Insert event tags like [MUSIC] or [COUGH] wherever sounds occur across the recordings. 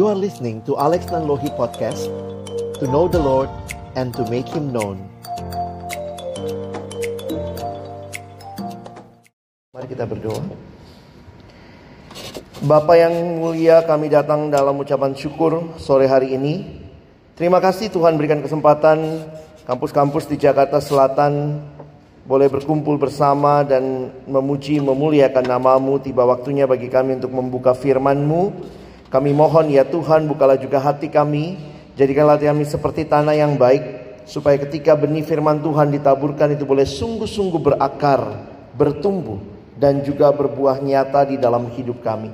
You are listening to Alex Nanlohi Podcast To know the Lord and to make Him known. Mari kita berdoa. Bapak yang mulia kami datang dalam ucapan syukur sore hari ini. Terima kasih Tuhan berikan kesempatan kampus-kampus di Jakarta Selatan boleh berkumpul bersama dan memuji memuliakan namamu. Tiba waktunya bagi kami untuk membuka firman-Mu kami mohon ya Tuhan bukalah juga hati kami. Jadikanlah kami seperti tanah yang baik supaya ketika benih firman Tuhan ditaburkan itu boleh sungguh-sungguh berakar bertumbuh dan juga berbuah nyata di dalam hidup kami.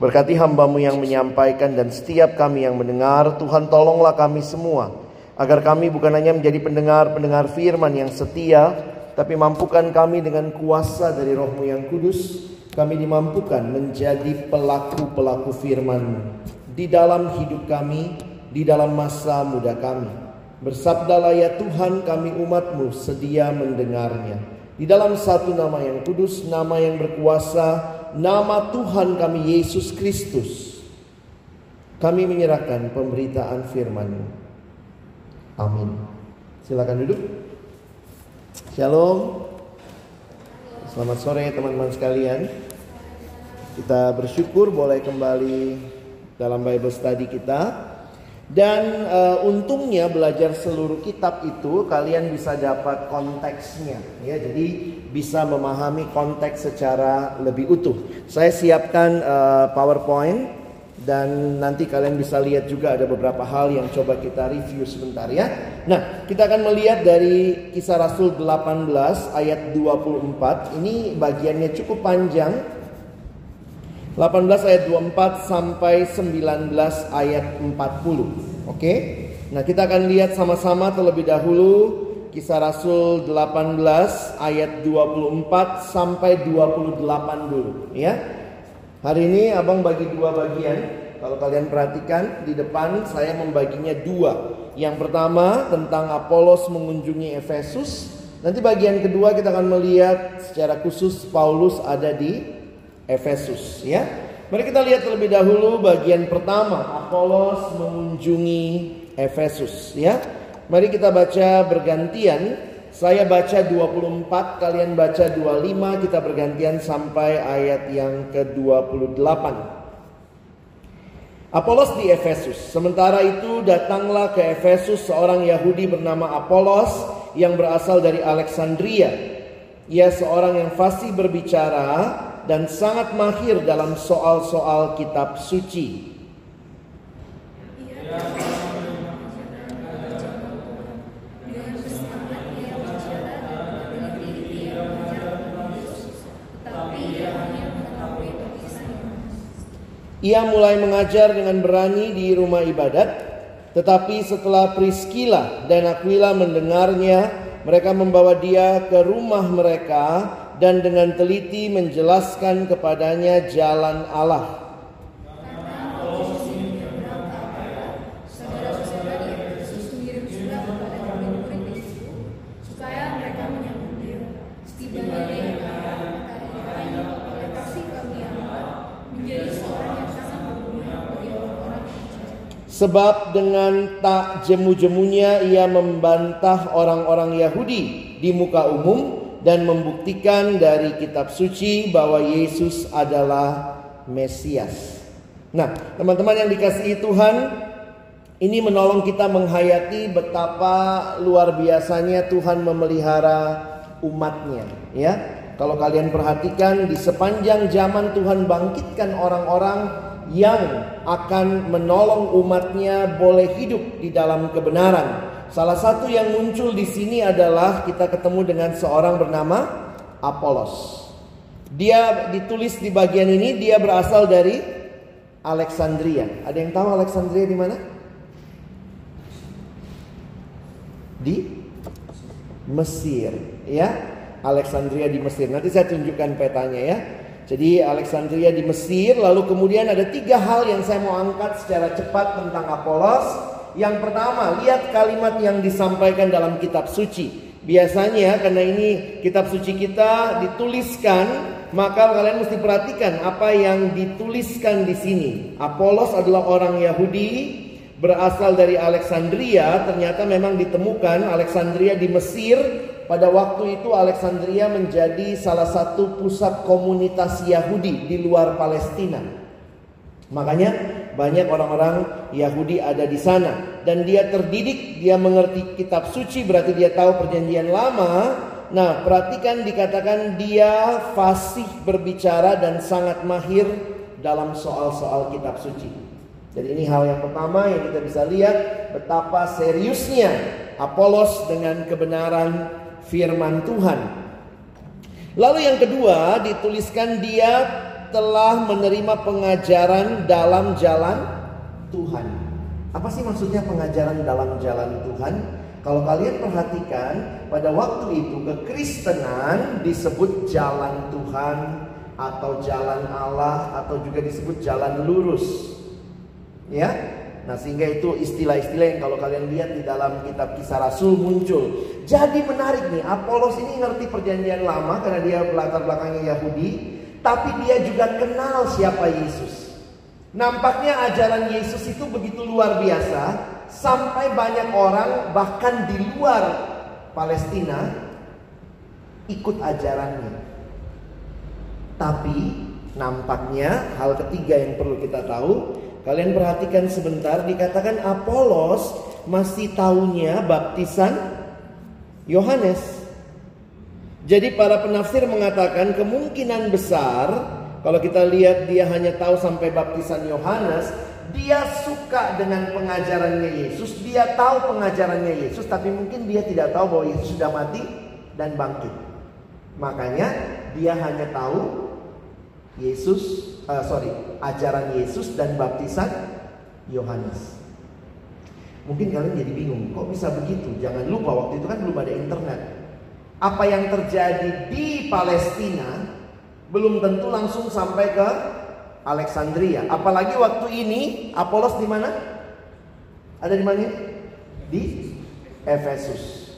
Berkati hambamu yang menyampaikan dan setiap kami yang mendengar Tuhan tolonglah kami semua agar kami bukan hanya menjadi pendengar-pendengar firman yang setia tapi mampukan kami dengan kuasa dari rohmu yang kudus, kami dimampukan menjadi pelaku-pelaku firman di dalam hidup kami, di dalam masa muda kami. Bersabdalah ya Tuhan kami umatmu sedia mendengarnya. Di dalam satu nama yang kudus, nama yang berkuasa, nama Tuhan kami Yesus Kristus. Kami menyerahkan pemberitaan firman-Mu. Amin. Silakan duduk. Shalom. Selamat sore teman-teman sekalian. Kita bersyukur boleh kembali dalam Bible study kita. Dan uh, untungnya belajar seluruh kitab itu kalian bisa dapat konteksnya ya. Jadi bisa memahami konteks secara lebih utuh. Saya siapkan uh, PowerPoint dan nanti kalian bisa lihat juga ada beberapa hal yang coba kita review sebentar ya. Nah, kita akan melihat dari kisah Rasul 18 ayat 24. Ini bagiannya cukup panjang. 18 ayat 24 sampai 19 ayat 40. Oke. Nah, kita akan lihat sama-sama terlebih dahulu kisah Rasul 18 ayat 24 sampai 28 dulu ya. Hari ini abang bagi dua bagian. Kalau kalian perhatikan di depan saya membaginya dua. Yang pertama tentang Apolos mengunjungi Efesus. Nanti bagian kedua kita akan melihat secara khusus Paulus ada di Efesus ya. Mari kita lihat terlebih dahulu bagian pertama Apolos mengunjungi Efesus ya. Mari kita baca bergantian saya baca 24, kalian baca 25, kita bergantian sampai ayat yang ke-28. Apolos di Efesus. Sementara itu datanglah ke Efesus seorang Yahudi bernama Apolos yang berasal dari Alexandria. Ia seorang yang fasih berbicara dan sangat mahir dalam soal-soal kitab suci. Ia mulai mengajar dengan berani di rumah ibadat, tetapi setelah Priscilla dan Aquila mendengarnya, mereka membawa dia ke rumah mereka dan dengan teliti menjelaskan kepadanya jalan Allah. Sebab dengan tak jemu-jemunya ia membantah orang-orang Yahudi di muka umum dan membuktikan dari kitab suci bahwa Yesus adalah Mesias. Nah, teman-teman yang dikasihi Tuhan, ini menolong kita menghayati betapa luar biasanya Tuhan memelihara umatnya, ya. Kalau kalian perhatikan di sepanjang zaman Tuhan bangkitkan orang-orang yang akan menolong umatnya boleh hidup di dalam kebenaran. Salah satu yang muncul di sini adalah kita ketemu dengan seorang bernama Apolos. Dia ditulis di bagian ini dia berasal dari Alexandria. Ada yang tahu Alexandria di mana? Di Mesir, ya. Alexandria di Mesir. Nanti saya tunjukkan petanya ya. Jadi Alexandria di Mesir, lalu kemudian ada tiga hal yang saya mau angkat secara cepat tentang Apolos. Yang pertama, lihat kalimat yang disampaikan dalam kitab suci. Biasanya karena ini kitab suci kita dituliskan, maka kalian mesti perhatikan apa yang dituliskan di sini. Apolos adalah orang Yahudi berasal dari Alexandria, ternyata memang ditemukan Alexandria di Mesir. Pada waktu itu Alexandria menjadi salah satu pusat komunitas Yahudi di luar Palestina. Makanya banyak orang-orang Yahudi ada di sana dan dia terdidik, dia mengerti kitab suci berarti dia tahu perjanjian lama. Nah, perhatikan dikatakan dia fasih berbicara dan sangat mahir dalam soal-soal kitab suci. Jadi ini hal yang pertama yang kita bisa lihat betapa seriusnya Apolos dengan kebenaran firman Tuhan. Lalu yang kedua dituliskan dia telah menerima pengajaran dalam jalan Tuhan. Apa sih maksudnya pengajaran dalam jalan Tuhan? Kalau kalian perhatikan, pada waktu itu kekristenan disebut jalan Tuhan atau jalan Allah atau juga disebut jalan lurus. Ya, Nah sehingga itu istilah-istilah yang kalau kalian lihat di dalam kitab kisah Rasul muncul. Jadi menarik nih, Apolos ini ngerti perjanjian lama karena dia latar belakangnya Yahudi. Tapi dia juga kenal siapa Yesus. Nampaknya ajaran Yesus itu begitu luar biasa sampai banyak orang bahkan di luar Palestina ikut ajarannya. Tapi nampaknya hal ketiga yang perlu kita tahu, kalian perhatikan sebentar dikatakan Apolos masih tahunya baptisan Yohanes. Jadi para penafsir mengatakan kemungkinan besar kalau kita lihat dia hanya tahu sampai baptisan Yohanes, dia suka dengan pengajarannya Yesus, dia tahu pengajarannya Yesus, tapi mungkin dia tidak tahu bahwa Yesus sudah mati dan bangkit. Makanya dia hanya tahu Yesus, uh, sorry, ajaran Yesus dan baptisan Yohanes. Mungkin kalian jadi bingung, kok bisa begitu? Jangan lupa waktu itu kan belum ada internet apa yang terjadi di Palestina belum tentu langsung sampai ke Alexandria. Apalagi waktu ini Apolos di mana? Ada di mana? Di Efesus.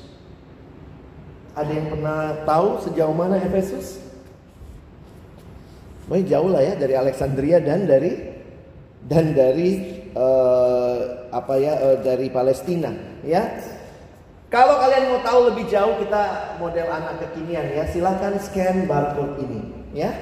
Ada yang pernah tahu sejauh mana Efesus? Baik jauh lah ya dari Alexandria dan dari dan dari uh, apa ya uh, dari Palestina ya kalau kalian mau tahu lebih jauh kita model anak kekinian ya, silahkan scan barcode ini ya.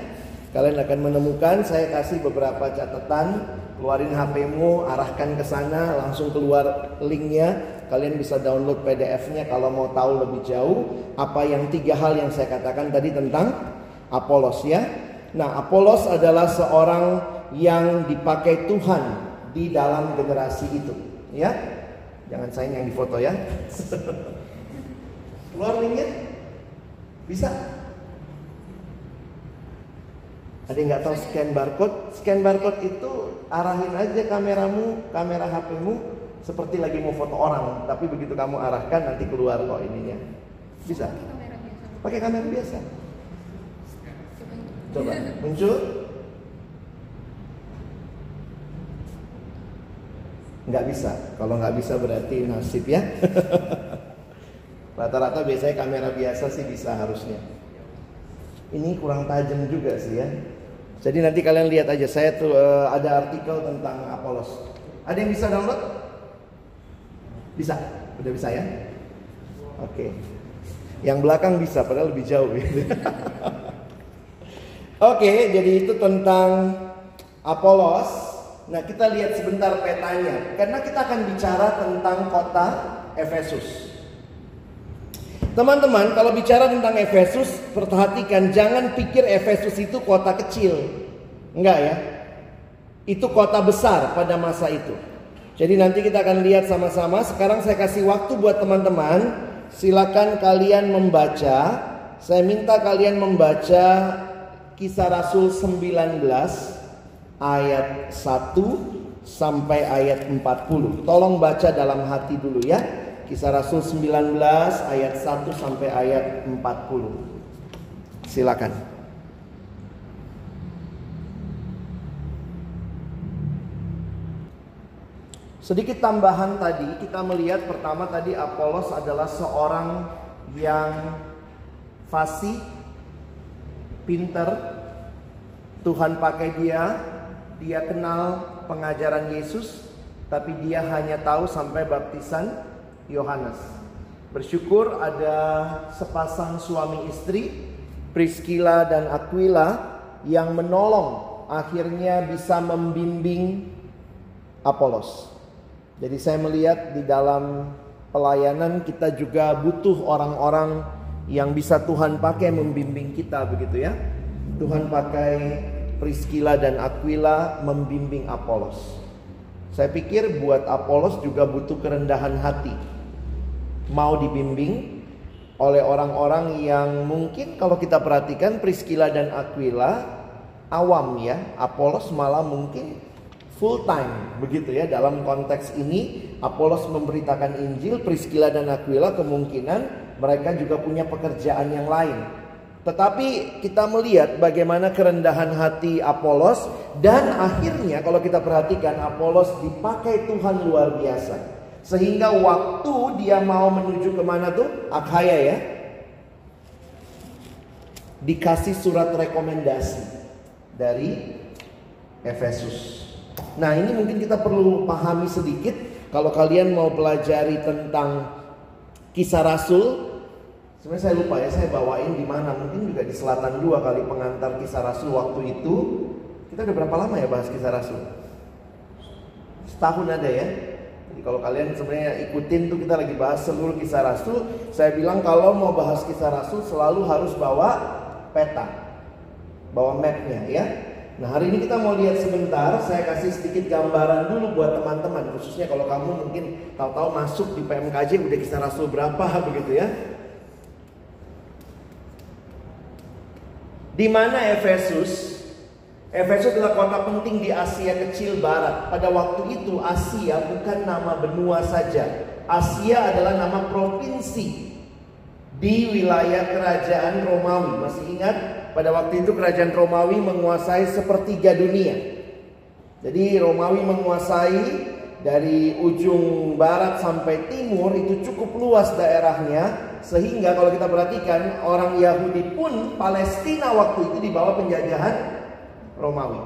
Kalian akan menemukan saya kasih beberapa catatan, keluarin HPmu, arahkan ke sana, langsung keluar linknya. Kalian bisa download PDF-nya kalau mau tahu lebih jauh apa yang tiga hal yang saya katakan tadi tentang Apolos ya. Nah, Apolos adalah seorang yang dipakai Tuhan di dalam generasi itu, ya. Jangan saya yang difoto ya. [LAUGHS] Keluar linknya? Bisa? Ada yang nggak tahu scan barcode? Scan barcode itu arahin aja kameramu, kamera HPmu seperti lagi mau foto orang, tapi begitu kamu arahkan nanti keluar kok ininya. Bisa? Pakai kamera biasa. Coba muncul. nggak bisa. Kalau nggak bisa berarti nasib ya. [LAUGHS] Rata-rata biasanya kamera biasa sih bisa harusnya. Ini kurang tajam juga sih ya. Jadi nanti kalian lihat aja saya tuh uh, ada artikel tentang Apolos. Ada yang bisa download? Bisa, udah bisa ya? Oke. Okay. Yang belakang bisa, padahal lebih jauh. [LAUGHS] Oke, jadi itu tentang Apolos. Nah, kita lihat sebentar petanya karena kita akan bicara tentang kota Efesus. Teman-teman, kalau bicara tentang Efesus, perhatikan jangan pikir Efesus itu kota kecil. Enggak ya. Itu kota besar pada masa itu. Jadi nanti kita akan lihat sama-sama. Sekarang saya kasih waktu buat teman-teman. Silakan kalian membaca. Saya minta kalian membaca Kisah Rasul 19 ayat 1 sampai ayat 40. Tolong baca dalam hati dulu ya. Kisah Rasul 19 ayat 1 sampai ayat 40. Silakan. Sedikit tambahan tadi, kita melihat pertama tadi Apolos adalah seorang yang fasih, pinter, Tuhan pakai dia, dia kenal pengajaran Yesus, tapi dia hanya tahu sampai baptisan Yohanes. Bersyukur ada sepasang suami istri, Priscilla dan Aquila, yang menolong akhirnya bisa membimbing Apolos. Jadi saya melihat di dalam pelayanan kita juga butuh orang-orang yang bisa Tuhan pakai membimbing kita begitu ya. Tuhan pakai Priscilla dan Aquila membimbing Apolos. Saya pikir buat Apolos juga butuh kerendahan hati. Mau dibimbing oleh orang-orang yang mungkin kalau kita perhatikan Priscilla dan Aquila awam ya. Apolos malah mungkin full time begitu ya dalam konteks ini Apolos memberitakan Injil Priscilla dan Aquila kemungkinan mereka juga punya pekerjaan yang lain. Tetapi kita melihat bagaimana kerendahan hati Apolos dan akhirnya kalau kita perhatikan Apolos dipakai Tuhan luar biasa. Sehingga waktu dia mau menuju ke mana tuh? Akhaya ya. Dikasih surat rekomendasi dari Efesus. Nah ini mungkin kita perlu pahami sedikit. Kalau kalian mau pelajari tentang kisah Rasul, Sebenarnya saya lupa ya, saya bawain di mana? Mungkin juga di selatan dua kali pengantar kisah Rasul waktu itu. Kita udah berapa lama ya bahas kisah Rasul? Setahun ada ya. Jadi kalau kalian sebenarnya ikutin tuh kita lagi bahas seluruh kisah Rasul. Saya bilang kalau mau bahas kisah Rasul selalu harus bawa peta, bawa mapnya ya. Nah hari ini kita mau lihat sebentar, saya kasih sedikit gambaran dulu buat teman-teman Khususnya kalau kamu mungkin tahu-tahu masuk di PMKJ udah kisah Rasul berapa [LAUGHS] begitu ya Di mana Efesus? Efesus adalah kota penting di Asia Kecil Barat. Pada waktu itu Asia bukan nama benua saja. Asia adalah nama provinsi di wilayah kerajaan Romawi. Masih ingat pada waktu itu kerajaan Romawi menguasai sepertiga dunia. Jadi Romawi menguasai dari ujung barat sampai timur itu cukup luas daerahnya sehingga kalau kita perhatikan orang Yahudi pun Palestina waktu itu di bawah penjajahan Romawi.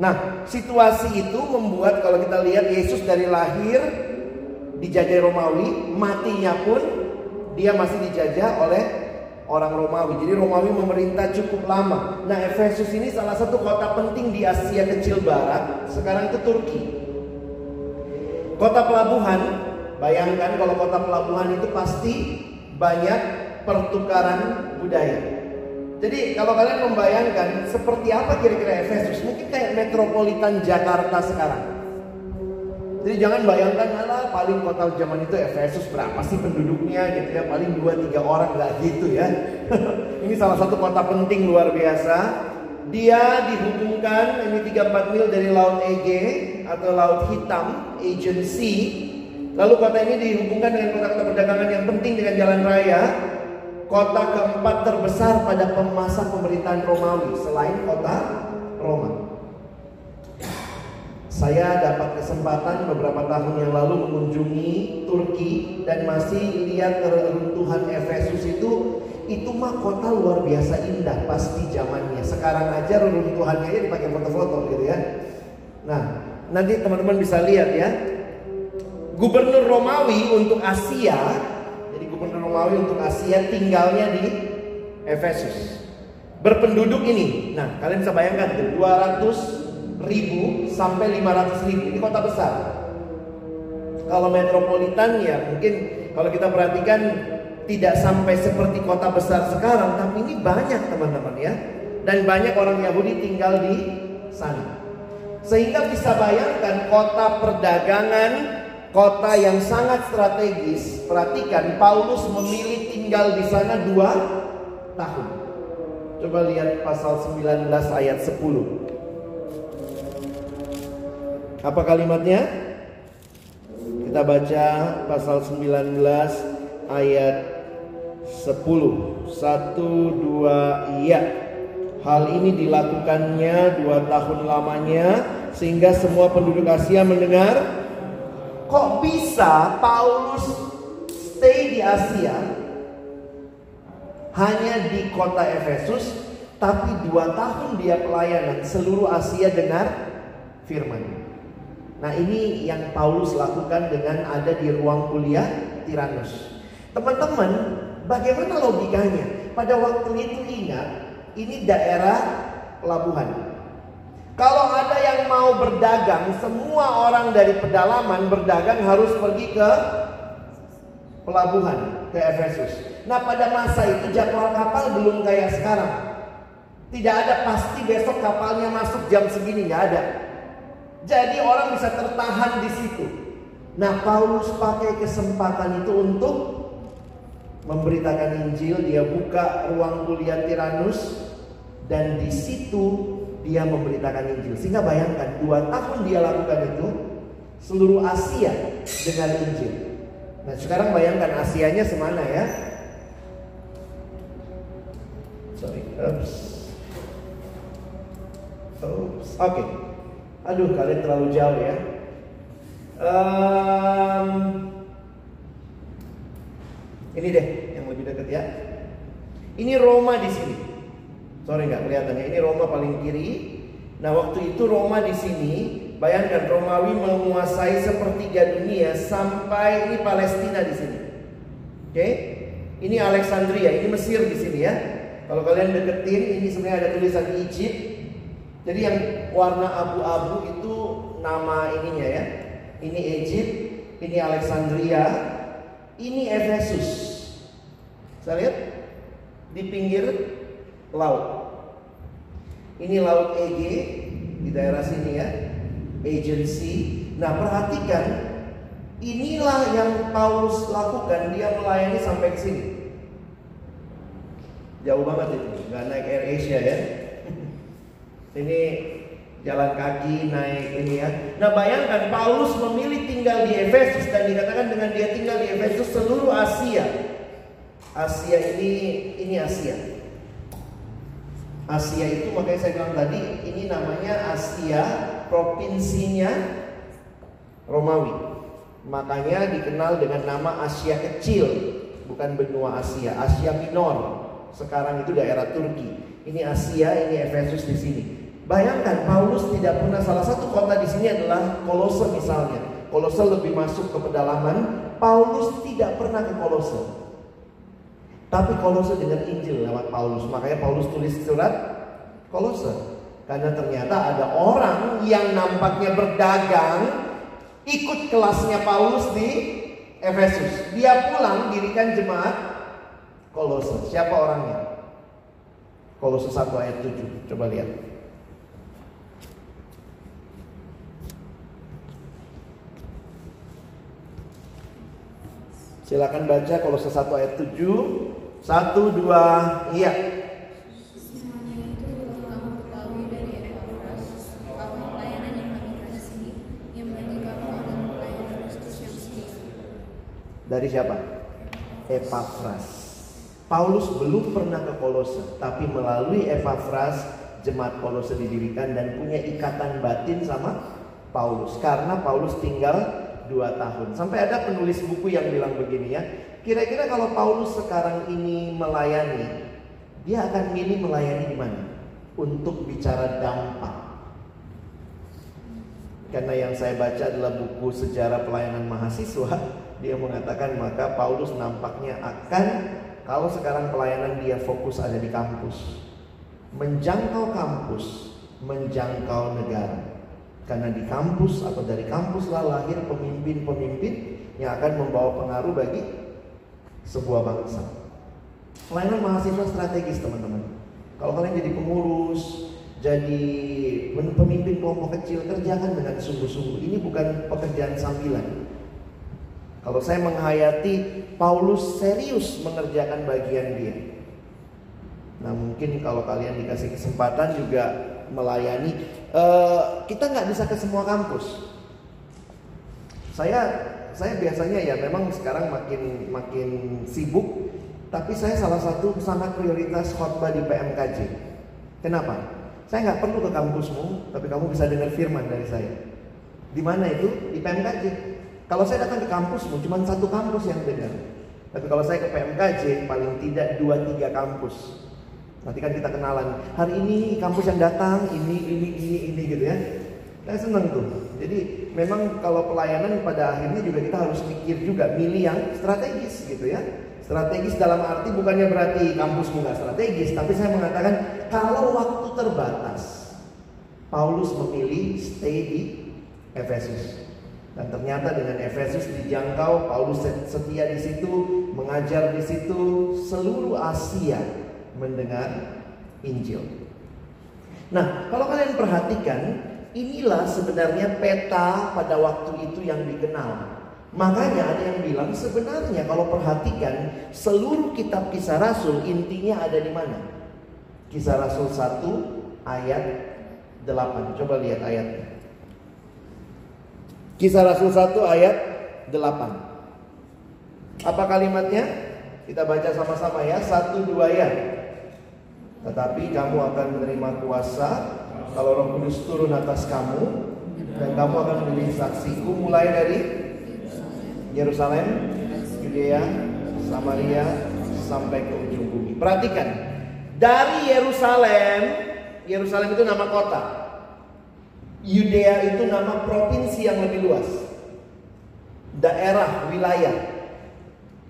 Nah, situasi itu membuat kalau kita lihat Yesus dari lahir dijajah Romawi, matinya pun dia masih dijajah oleh orang Romawi. Jadi Romawi memerintah cukup lama. Nah, Efesus ini salah satu kota penting di Asia Kecil Barat, sekarang itu Turki. Kota pelabuhan, bayangkan kalau kota pelabuhan itu pasti banyak pertukaran budaya. Jadi kalau kalian membayangkan seperti apa kira-kira Efesus, mungkin kayak metropolitan Jakarta sekarang. Jadi jangan bayangkan ala paling kota zaman itu Efesus berapa sih penduduknya gitu ya paling 2 3 orang nggak gitu ya. [LAUGHS] ini salah satu kota penting luar biasa. Dia dihubungkan ini 3-4 mil dari Laut Ege atau Laut Hitam, Agency Lalu kota ini dihubungkan dengan kota-kota perdagangan yang penting dengan jalan raya. Kota keempat terbesar pada masa pemerintahan Romawi selain kota Roma. Saya dapat kesempatan beberapa tahun yang lalu mengunjungi Turki dan masih lihat keruntuhan Efesus itu itu mah kota luar biasa indah pasti zamannya. Sekarang aja reruntuhannya dipakai foto-foto gitu ya. Nah, nanti teman-teman bisa lihat ya gubernur Romawi untuk Asia, jadi gubernur Romawi untuk Asia tinggalnya di Efesus. Berpenduduk ini, nah kalian bisa bayangkan tuh 200 ribu sampai 500 ribu, ini kota besar. Kalau metropolitan ya mungkin kalau kita perhatikan tidak sampai seperti kota besar sekarang, tapi ini banyak teman-teman ya. Dan banyak orang Yahudi tinggal di sana. Sehingga bisa bayangkan kota perdagangan kota yang sangat strategis. Perhatikan, Paulus memilih tinggal di sana dua tahun. Coba lihat pasal 19 ayat 10. Apa kalimatnya? Kita baca pasal 19 ayat 10. Satu, dua, iya. Hal ini dilakukannya dua tahun lamanya sehingga semua penduduk Asia mendengar Kok bisa Paulus stay di Asia hanya di kota Efesus, tapi dua tahun dia pelayanan seluruh Asia dengar firman. Nah ini yang Paulus lakukan dengan ada di ruang kuliah Tiranus. Teman-teman, bagaimana logikanya? Pada waktu itu ingat, ini daerah pelabuhan. Kalau ada yang mau berdagang, semua orang dari pedalaman berdagang harus pergi ke pelabuhan, ke Efesus. Nah pada masa itu jadwal kapal belum kayak sekarang. Tidak ada pasti besok kapalnya masuk jam segini, nggak ada. Jadi orang bisa tertahan di situ. Nah Paulus pakai kesempatan itu untuk memberitakan Injil. Dia buka ruang kuliah Tiranus dan di situ dia memberitakan Injil. Sehingga bayangkan dua tahun dia lakukan itu seluruh Asia dengan Injil. Nah sekarang bayangkan Asianya semana ya? Sorry, oops. Oops. Oke. Okay. Aduh kalian terlalu jauh ya. Um, ini deh yang lebih dekat ya. Ini Roma di sini. Sorry nggak kelihatan ya. Ini Roma paling kiri. Nah waktu itu Roma di sini, bayangkan Romawi menguasai sepertiga dunia sampai ini Palestina di sini. Oke, okay? ini Alexandria, ini Mesir di sini ya. Kalau kalian deketin, ini sebenarnya ada tulisan Egypt. Jadi yang warna abu-abu itu nama ininya ya. Ini Egypt, ini Alexandria, ini Efesus. Saya lihat di pinggir laut. Ini laut Ege di daerah sini ya. Agency. Nah, perhatikan inilah yang Paulus lakukan, dia melayani sampai ke sini. Jauh banget itu, nggak naik Air Asia ya. [LAUGHS] ini jalan kaki naik ini ya. Nah bayangkan Paulus memilih tinggal di Efesus dan dikatakan dengan dia tinggal di Efesus seluruh Asia. Asia ini ini Asia. Asia itu makanya saya bilang tadi ini namanya Asia provinsinya Romawi. Makanya dikenal dengan nama Asia kecil, bukan benua Asia, Asia Minor. Sekarang itu daerah Turki. Ini Asia, ini Efesus di sini. Bayangkan Paulus tidak pernah salah satu kota di sini adalah Kolose misalnya. Kolose lebih masuk ke pedalaman. Paulus tidak pernah ke Kolose. Tapi Kolose dengan Injil lewat Paulus. Makanya Paulus tulis surat Kolose. Karena ternyata ada orang yang nampaknya berdagang ikut kelasnya Paulus di Efesus. Dia pulang dirikan jemaat Kolose. Siapa orangnya? Kolose 1 ayat 7. Coba lihat. Silakan baca Kolose 1 ayat 7. Satu, dua, iya. Dari siapa? Epafras. Paulus belum pernah ke Kolose, tapi melalui Epafras jemaat Kolose didirikan dan punya ikatan batin sama Paulus karena Paulus tinggal dua tahun. Sampai ada penulis buku yang bilang begini ya, Kira-kira kalau Paulus sekarang ini melayani, dia akan milih melayani di mana? Untuk bicara dampak. Karena yang saya baca adalah buku sejarah pelayanan mahasiswa, [LAUGHS] dia mengatakan maka Paulus nampaknya akan kalau sekarang pelayanan dia fokus ada di kampus. Menjangkau kampus, menjangkau negara. Karena di kampus atau dari kampuslah lahir pemimpin-pemimpin yang akan membawa pengaruh bagi sebuah bangsa. Pelayanan mahasiswa strategis teman-teman. Kalau kalian jadi pengurus, jadi pemimpin kelompok kecil, kerjakan dengan sungguh-sungguh. Ini bukan pekerjaan sambilan. Kalau saya menghayati Paulus serius mengerjakan bagian dia. Nah mungkin kalau kalian dikasih kesempatan juga melayani, uh, kita nggak bisa ke semua kampus. Saya saya biasanya ya memang sekarang makin makin sibuk, tapi saya salah satu sangat prioritas khotbah di PMKJ. Kenapa? Saya nggak perlu ke kampusmu, tapi kamu bisa dengar firman dari saya. Di mana itu? Di PMKJ. Kalau saya datang ke kampusmu, cuma satu kampus yang dengar. Tapi kalau saya ke PMKJ paling tidak 2-3 kampus. Nanti kan kita kenalan. Hari ini kampus yang datang, ini, ini, ini, ini gitu ya. Saya senang tuh. Jadi memang kalau pelayanan pada akhirnya juga kita harus mikir juga milih yang strategis gitu ya. Strategis dalam arti bukannya berarti kampusmu nggak strategis, tapi saya mengatakan kalau waktu terbatas, Paulus memilih stay di Efesus. Dan ternyata dengan Efesus dijangkau, Paulus setia di situ, mengajar di situ, seluruh Asia mendengar Injil. Nah, kalau kalian perhatikan, inilah sebenarnya peta pada waktu itu yang dikenal. Makanya ada yang bilang sebenarnya kalau perhatikan seluruh kitab kisah rasul intinya ada di mana? Kisah rasul 1 ayat 8. Coba lihat ayatnya. Kisah rasul 1 ayat 8. Apa kalimatnya? Kita baca sama-sama ya. Satu dua ya. Tetapi kamu akan menerima kuasa kalau Roh Kudus turun atas kamu dan kamu akan menjadi saksiku mulai dari Yerusalem, Yudea, Samaria sampai ke ujung bumi. Perhatikan, dari Yerusalem, Yerusalem itu nama kota. Yudea itu nama provinsi yang lebih luas. Daerah, wilayah.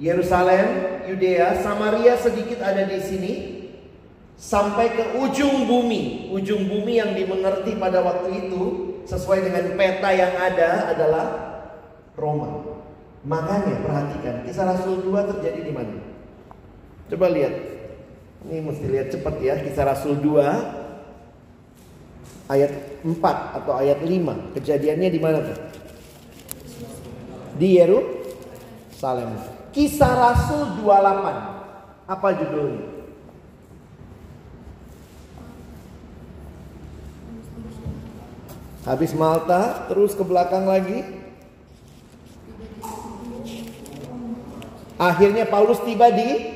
Yerusalem, Yudea, Samaria sedikit ada di sini. Sampai ke ujung bumi. Ujung bumi yang dimengerti pada waktu itu sesuai dengan peta yang ada adalah Roma. Makanya perhatikan, kisah Rasul 2 terjadi di mana? Coba lihat. Ini mesti lihat cepat ya, kisah Rasul 2 ayat 4 atau ayat 5. Kejadiannya di mana tuh? Di Yerusalem. Kisah Rasul 28. Apa judulnya? Habis Malta, terus ke belakang lagi. Akhirnya Paulus tiba di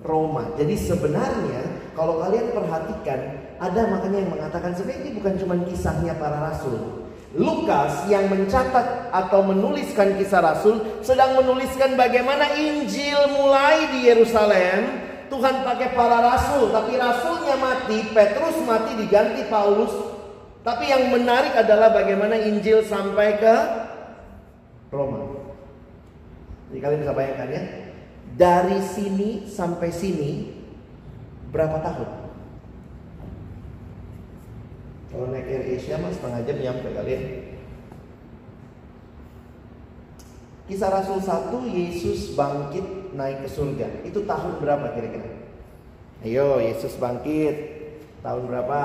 Roma. Jadi sebenarnya kalau kalian perhatikan ada makanya yang mengatakan sebenarnya ini bukan cuma kisahnya para rasul. Lukas yang mencatat atau menuliskan kisah rasul sedang menuliskan bagaimana Injil mulai di Yerusalem. Tuhan pakai para rasul, tapi rasulnya mati, Petrus mati diganti Paulus. Tapi yang menarik adalah bagaimana Injil sampai ke Roma. Jadi kalian bisa bayangkan ya. Dari sini sampai sini berapa tahun? Kalau naik Air Asia mas setengah jam nyampe kalian. Ya. Kisah Rasul 1 Yesus bangkit naik ke surga. Itu tahun berapa kira-kira? Ayo Yesus bangkit. Tahun berapa?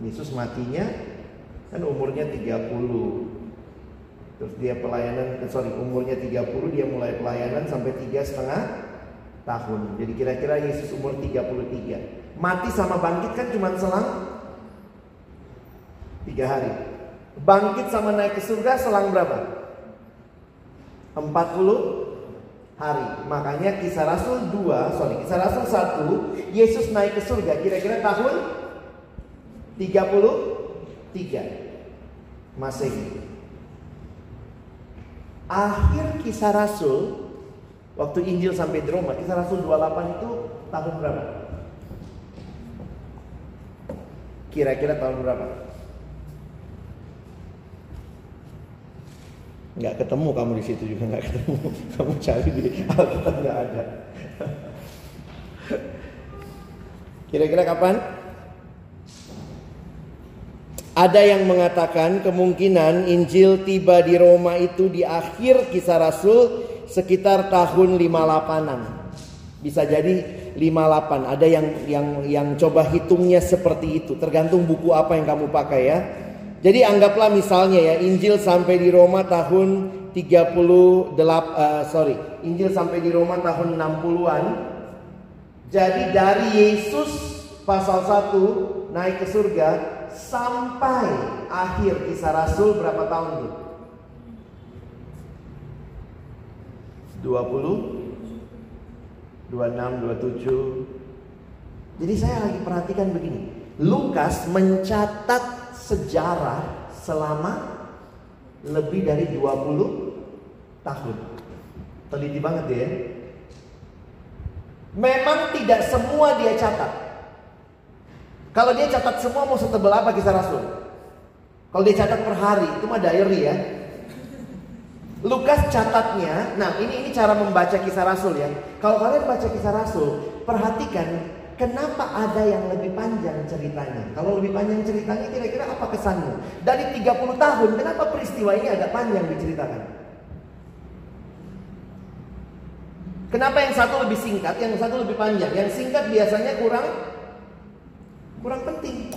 Yesus matinya kan umurnya 30 Terus dia pelayanan, eh, sorry umurnya 30 dia mulai pelayanan sampai tiga setengah tahun. Jadi kira-kira Yesus umur 33. Mati sama bangkit kan cuma selang tiga hari. Bangkit sama naik ke surga selang berapa? 40 hari. Makanya kisah Rasul 2, sorry, kisah Rasul 1, Yesus naik ke surga kira-kira tahun 33 Masehi akhir kisah Rasul waktu Injil sampai di Roma, kisah Rasul 28 itu tahun berapa? Kira-kira tahun berapa? Nggak ketemu kamu di situ juga nggak ketemu. [LAUGHS] Kamu cari di Alkitab nggak ada. [LAUGHS] Kira-kira kapan? Ada yang mengatakan kemungkinan Injil tiba di Roma itu di akhir kisah Rasul sekitar tahun 58-an. Bisa jadi 58. Ada yang yang yang coba hitungnya seperti itu, tergantung buku apa yang kamu pakai ya. Jadi anggaplah misalnya ya Injil sampai di Roma tahun 38 uh, eh, sorry, Injil sampai di Roma tahun 60-an. Jadi dari Yesus pasal 1 naik ke surga sampai akhir kisah Rasul berapa tahun tuh? 20 26 27 Jadi saya lagi perhatikan begini Lukas mencatat sejarah selama lebih dari 20 tahun Teliti banget dia. Memang tidak semua dia catat. Kalau dia catat semua mau setebal apa kisah Rasul? Kalau dia catat per hari itu mah diary ya. Lukas catatnya, nah ini ini cara membaca kisah Rasul ya. Kalau kalian baca kisah Rasul, perhatikan kenapa ada yang lebih panjang ceritanya. Kalau lebih panjang ceritanya kira-kira apa kesanmu? Dari 30 tahun, kenapa peristiwa ini agak panjang diceritakan? Kenapa yang satu lebih singkat, yang satu lebih panjang? Yang singkat biasanya kurang kurang penting.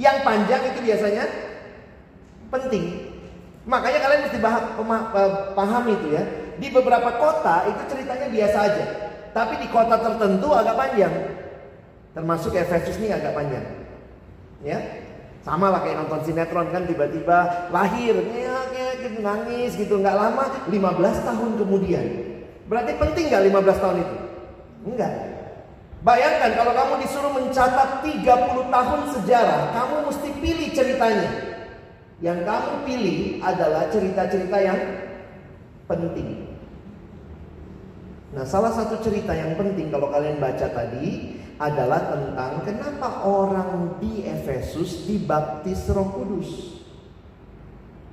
Yang panjang itu biasanya penting. Makanya kalian mesti paham itu ya. Di beberapa kota itu ceritanya biasa aja. Tapi di kota tertentu agak panjang. Termasuk Efesus ini agak panjang. Ya. Sama lah kayak nonton sinetron kan tiba-tiba lahir gitu, nangis gitu nggak lama 15 tahun kemudian. Berarti penting nggak 15 tahun itu? Enggak. Bayangkan kalau kamu disuruh mencatat 30 tahun sejarah, kamu mesti pilih ceritanya. Yang kamu pilih adalah cerita-cerita yang penting. Nah, salah satu cerita yang penting kalau kalian baca tadi adalah tentang kenapa orang di Efesus dibaptis Roh Kudus.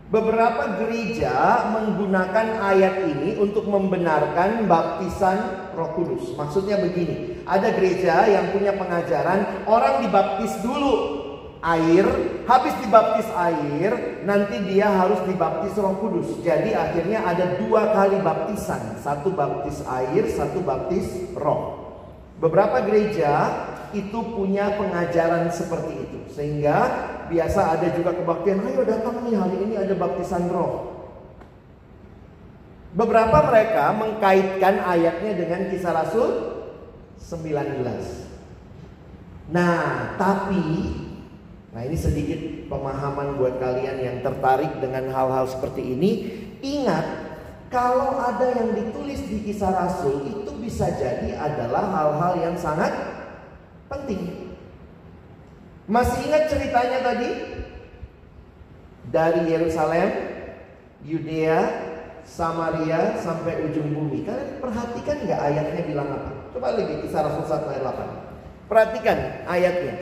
Beberapa gereja menggunakan ayat ini untuk membenarkan baptisan Roh Kudus. Maksudnya begini, ada gereja yang punya pengajaran orang dibaptis dulu air, habis dibaptis air, nanti dia harus dibaptis Roh Kudus. Jadi akhirnya ada dua kali baptisan, satu baptis air, satu baptis Roh. Beberapa gereja itu punya pengajaran seperti itu, sehingga biasa ada juga kebaktian. Ayo datang nih hari ini ada baptisan Roh. Beberapa mereka mengkaitkan ayatnya dengan kisah Rasul 19. Nah, tapi Nah ini sedikit pemahaman buat kalian yang tertarik dengan hal-hal seperti ini. Ingat, kalau ada yang ditulis di kisah Rasul itu bisa jadi adalah hal-hal yang sangat penting. Masih ingat ceritanya tadi? Dari Yerusalem, Yudea, Samaria sampai ujung bumi. Kalian perhatikan nggak ayatnya bilang apa? Coba lihat kisah Rasul 1 ayat 8. Perhatikan ayatnya.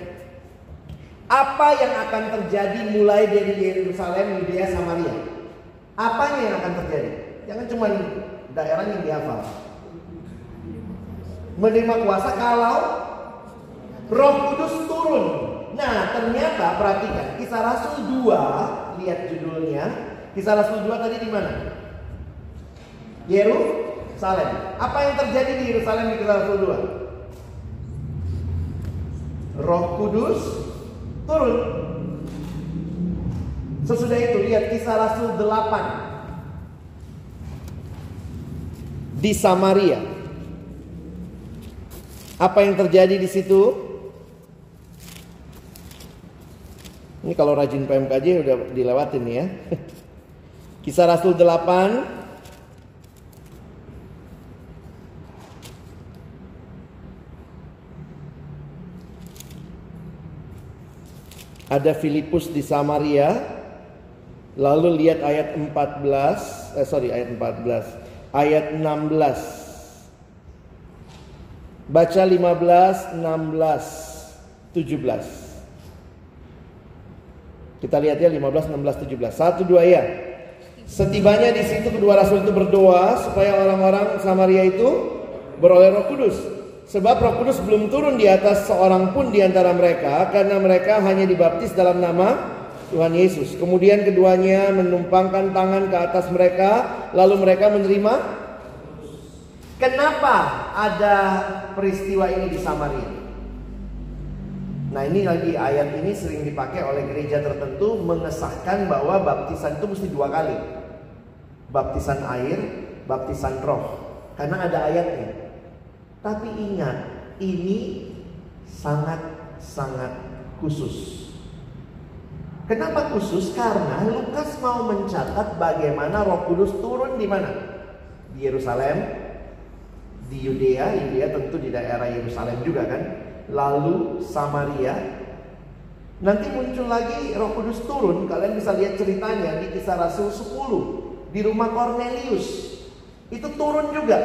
Apa yang akan terjadi mulai dari Yerusalem, Yudea, Samaria? Apanya yang akan terjadi? Jangan cuma daerah yang dihafal. Menerima kuasa kalau Roh Kudus turun. Nah, ternyata perhatikan, Kisah Rasul 2, lihat judulnya. Kisah Rasul 2 tadi di mana? Yerusalem. Apa yang terjadi di Yerusalem di Kisah Rasul 2? Roh Kudus turun. Sesudah itu lihat kisah Rasul 8 di Samaria. Apa yang terjadi di situ? Ini kalau rajin PMKJ udah dilewatin ya. [LAUGHS] Kisah Rasul 8 Ada Filipus di Samaria. Lalu lihat ayat 14, eh sorry ayat 14. Ayat 16. Baca 15, 16, 17. Kita lihat ya 15, 16, 17. Satu dua ya. Setibanya di situ kedua rasul itu berdoa supaya orang-orang Samaria itu beroleh Roh Kudus. Sebab Roh Kudus belum turun di atas seorang pun di antara mereka karena mereka hanya dibaptis dalam nama Tuhan Yesus. Kemudian keduanya menumpangkan tangan ke atas mereka lalu mereka menerima Kenapa ada peristiwa ini di Samaria? Nah ini lagi ayat ini sering dipakai oleh gereja tertentu mengesahkan bahwa baptisan itu mesti dua kali. Baptisan air, baptisan roh. Karena ada ayatnya. Tapi ingat, ini sangat-sangat khusus. Kenapa khusus? Karena Lukas mau mencatat bagaimana Roh Kudus turun di mana? Di Yerusalem, di Yudea, Yudea tentu di daerah Yerusalem juga kan. Lalu Samaria. Nanti muncul lagi Roh Kudus turun, kalian bisa lihat ceritanya di Kisah Rasul 10 di rumah Cornelius. Itu turun juga.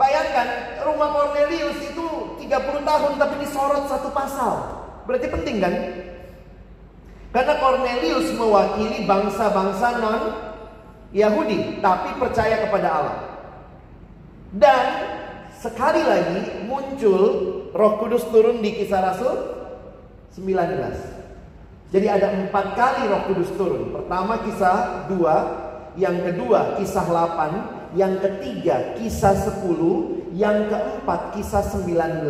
Bayangkan rumah Cornelius itu 30 tahun tapi disorot satu pasal. Berarti penting kan? Karena Cornelius mewakili bangsa-bangsa non Yahudi tapi percaya kepada Allah. Dan sekali lagi muncul Roh Kudus turun di Kisah Rasul 19. Jadi ada empat kali Roh Kudus turun. Pertama kisah 2, yang kedua kisah 8, yang ketiga kisah 10, yang keempat kisah 19.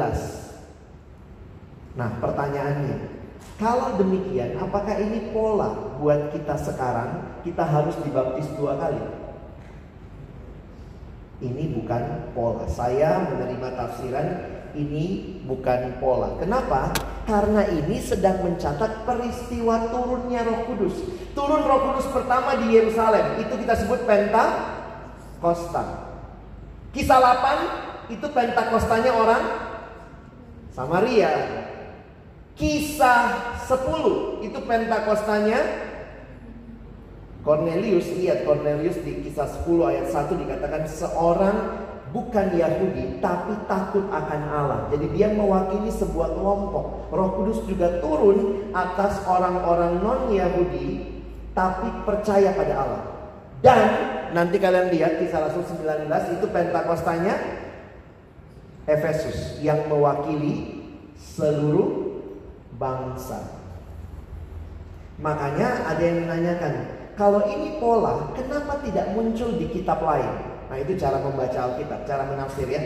Nah, pertanyaannya, kalau demikian, apakah ini pola buat kita sekarang? Kita harus dibaptis dua kali. Ini bukan pola. Saya menerima tafsiran ini bukan pola. Kenapa? Karena ini sedang mencatat peristiwa turunnya Roh Kudus. Turun Roh Kudus pertama di Yerusalem, itu kita sebut Pentakosta. Kisah 8 itu Pentakostanya orang Samaria. Kisah 10 itu Pentakostanya Cornelius. Lihat Cornelius di kisah 10 ayat 1 dikatakan seorang bukan Yahudi tapi takut akan Allah. Jadi dia mewakili sebuah kelompok. Roh Kudus juga turun atas orang-orang non-Yahudi tapi percaya pada Allah. Dan nanti kalian lihat kisah Rasul 19 itu Pentakostanya Efesus yang mewakili seluruh bangsa. Makanya ada yang menanyakan, kalau ini pola, kenapa tidak muncul di kitab lain? Nah itu cara membaca Alkitab, cara menafsir ya.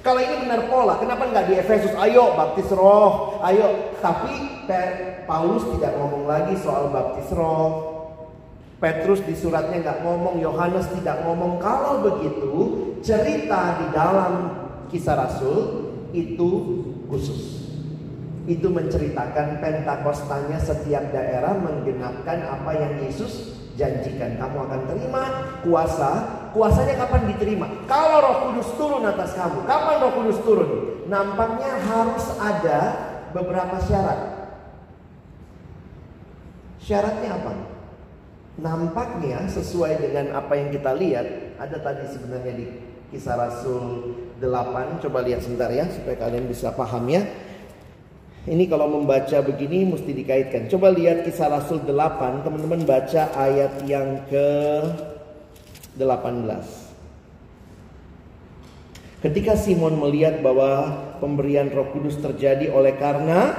Kalau ini benar pola, kenapa nggak di Efesus? Ayo baptis roh, ayo. Tapi Paulus tidak ngomong lagi soal baptis roh. Petrus di suratnya nggak ngomong, Yohanes tidak ngomong. Kalau begitu, cerita di dalam kisah Rasul itu khusus itu menceritakan Pentakostanya setiap daerah menggenapkan apa yang Yesus janjikan. Kamu akan terima kuasa. Kuasanya kapan diterima? Kalau Roh Kudus turun atas kamu. Kapan Roh Kudus turun? Nampaknya harus ada beberapa syarat. Syaratnya apa? Nampaknya sesuai dengan apa yang kita lihat, ada tadi sebenarnya di Kisah Rasul 8. Coba lihat sebentar ya supaya kalian bisa paham ya. Ini kalau membaca begini mesti dikaitkan. Coba lihat kisah Rasul 8, teman-teman baca ayat yang ke 18. Ketika Simon melihat bahwa pemberian Roh Kudus terjadi oleh karena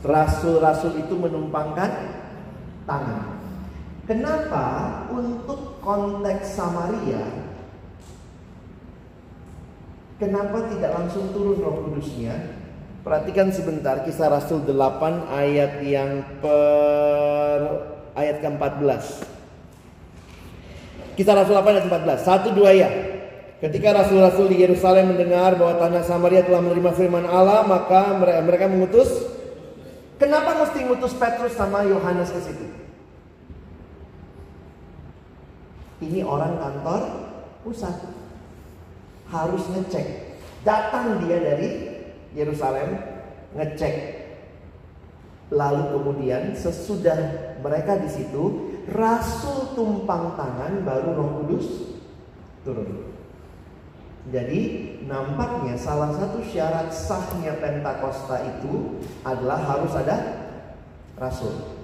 rasul-rasul itu menumpangkan tangan. Kenapa untuk konteks Samaria kenapa tidak langsung turun Roh Kudusnya? Perhatikan sebentar kisah Rasul 8 ayat yang per ayat ke-14. Kisah Rasul 8 ayat 14. Satu dua ya. Ketika rasul-rasul di Yerusalem mendengar bahwa tanah Samaria telah menerima firman Allah, maka mereka mengutus Kenapa mesti ngutus Petrus sama Yohanes ke situ? Ini orang kantor pusat. Harus ngecek. Datang dia dari Yerusalem ngecek lalu kemudian sesudah mereka di situ rasul tumpang tangan baru Roh Kudus turun. Jadi nampaknya salah satu syarat sahnya Pentakosta itu adalah harus ada rasul.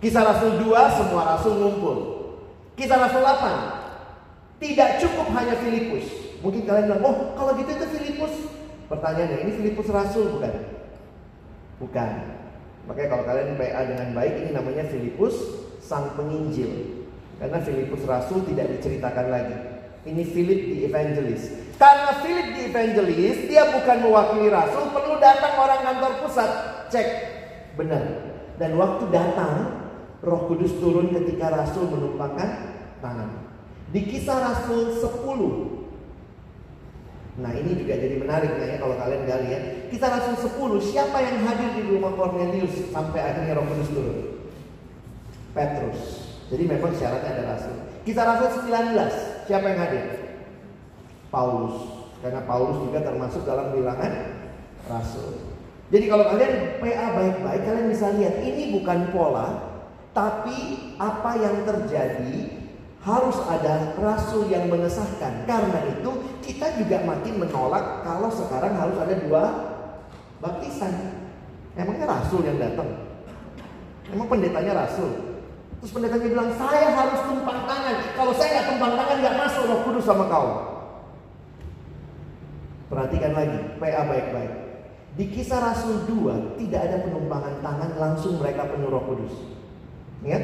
Kisah Rasul 2 semua rasul ngumpul. Kisah Rasul 8 tidak cukup hanya Filipus. Mungkin kalian bilang, "Oh, kalau gitu itu Filipus Pertanyaannya, ini Filipus Rasul bukan? Bukan. Makanya kalau kalian PA dengan baik, ini namanya Filipus Sang Penginjil. Karena Filipus Rasul tidak diceritakan lagi. Ini Philip the Evangelist. Karena Philip the Evangelist, dia bukan mewakili Rasul, perlu datang orang kantor pusat. Cek, benar. Dan waktu datang, Roh Kudus turun ketika Rasul menumpangkan tangan. Di kisah Rasul 10 Nah ini juga jadi menarik ya kalau kalian gali ya. Kita langsung 10, siapa yang hadir di rumah Cornelius sampai akhirnya Roh Kudus turun? Petrus. Jadi memang syaratnya ada rasul. Kita rasul 19, siapa yang hadir? Paulus. Karena Paulus juga termasuk dalam bilangan rasul. Jadi kalau kalian PA baik-baik, kalian bisa lihat ini bukan pola, tapi apa yang terjadi harus ada rasul yang mengesahkan. Karena itu kita juga makin menolak kalau sekarang harus ada dua baptisan. Emangnya rasul yang datang? Emang pendetanya rasul? Terus pendetanya bilang, saya harus tumpang tangan. Kalau saya nggak tumpang tangan, nggak masuk roh kudus sama kau. Perhatikan lagi, PA baik-baik. Di kisah Rasul 2 tidak ada penumpangan tangan langsung mereka penuh roh kudus. Ingat?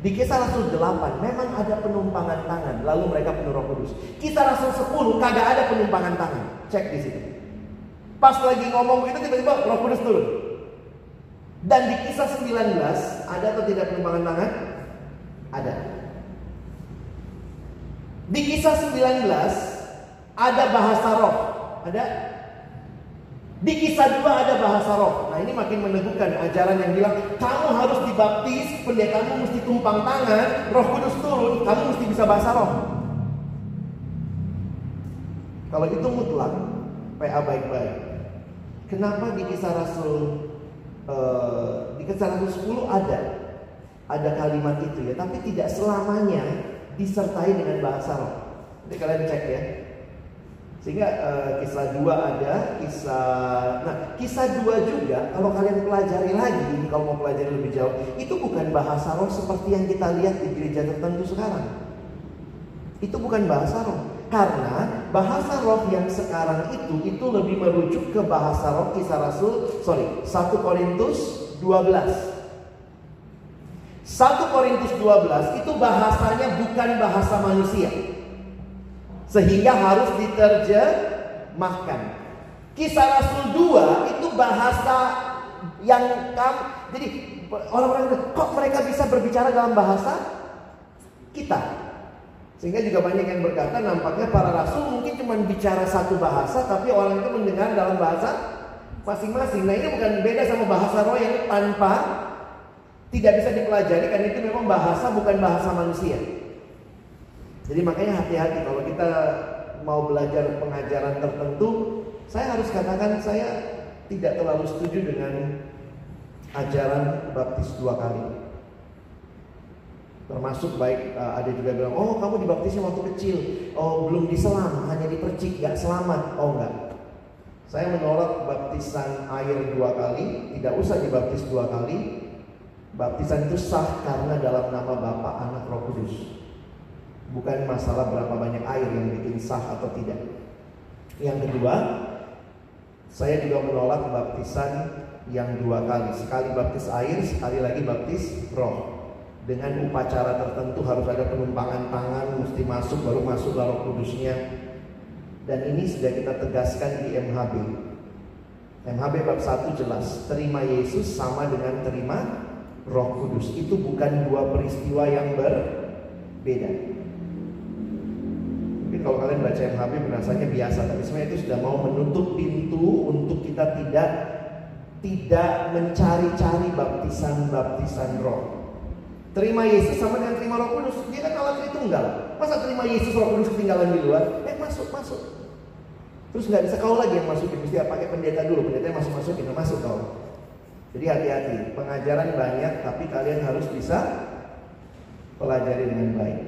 Di kisah Rasul 8 memang ada penumpangan tangan lalu mereka penuh roh kudus. Kisah Rasul 10 kagak ada penumpangan tangan. Cek di situ. Pas lagi ngomong itu tiba-tiba roh kudus turun. Dan di kisah 19 ada atau tidak penumpangan tangan? Ada. Di kisah 19 ada bahasa roh. Ada? Di kisah 2 ada bahasa roh. Nah ini makin meneguhkan ajaran yang bilang kamu harus dibaptis, pendetamu mesti tumpang tangan, roh kudus turun, kamu mesti bisa bahasa roh. Kalau itu mutlak, PA baik-baik. Kenapa di kisah Rasul uh, di Rasul 10 ada ada kalimat itu ya, tapi tidak selamanya disertai dengan bahasa roh. Jadi kalian cek ya. Sehingga uh, kisah dua ada, kisah nah kisah dua juga kalau kalian pelajari lagi, kalau mau pelajari lebih jauh, itu bukan bahasa roh seperti yang kita lihat di gereja tertentu sekarang. Itu bukan bahasa roh. Karena bahasa roh yang sekarang itu itu lebih merujuk ke bahasa roh kisah Rasul, sorry, 1 Korintus 12. 1 Korintus 12 itu bahasanya bukan bahasa manusia. Sehingga harus diterjemahkan. Kisah Rasul 2 itu bahasa yang kamu jadi orang-orang kok mereka bisa berbicara dalam bahasa kita. Sehingga juga banyak yang berkata nampaknya para rasul mungkin cuma bicara satu bahasa tapi orang itu mendengar dalam bahasa masing-masing. Nah ini bukan beda sama bahasa roh yang tanpa tidak bisa dipelajari karena itu memang bahasa bukan bahasa manusia. Jadi makanya hati-hati kalau kita mau belajar pengajaran tertentu, saya harus katakan saya tidak terlalu setuju dengan ajaran baptis dua kali. Termasuk baik uh, ada juga bilang, oh kamu dibaptisnya waktu kecil, oh belum diselam, hanya dipercik, gak selamat. Oh enggak. Saya menolak baptisan air dua kali, tidak usah dibaptis dua kali. Baptisan itu sah karena dalam nama Bapa, Anak, Roh Kudus. Bukan masalah berapa banyak air yang bikin sah atau tidak. Yang kedua, saya juga menolak baptisan yang dua kali. Sekali baptis air, sekali lagi baptis roh. Dengan upacara tertentu harus ada penumpangan tangan, mesti masuk baru masuk roh kudusnya. Dan ini sudah kita tegaskan di MHB. MHB bab 1 jelas, terima Yesus sama dengan terima Roh Kudus. Itu bukan dua peristiwa yang berbeda. Mungkin kalau kalian baca MHB merasanya biasa, tapi sebenarnya itu sudah mau menutup pintu untuk kita tidak tidak mencari-cari baptisan-baptisan roh. Terima Yesus sama dengan terima Roh Kudus. Dia kan Allah Tritunggal. Masa terima Yesus Roh Kudus ketinggalan di luar? Eh masuk, masuk. Terus nggak bisa kau lagi yang masukin, mesti pakai pendeta dulu. Pendeta yang masuk masukin, masuk kau. Jadi hati-hati. Pengajaran banyak, tapi kalian harus bisa pelajari dengan baik.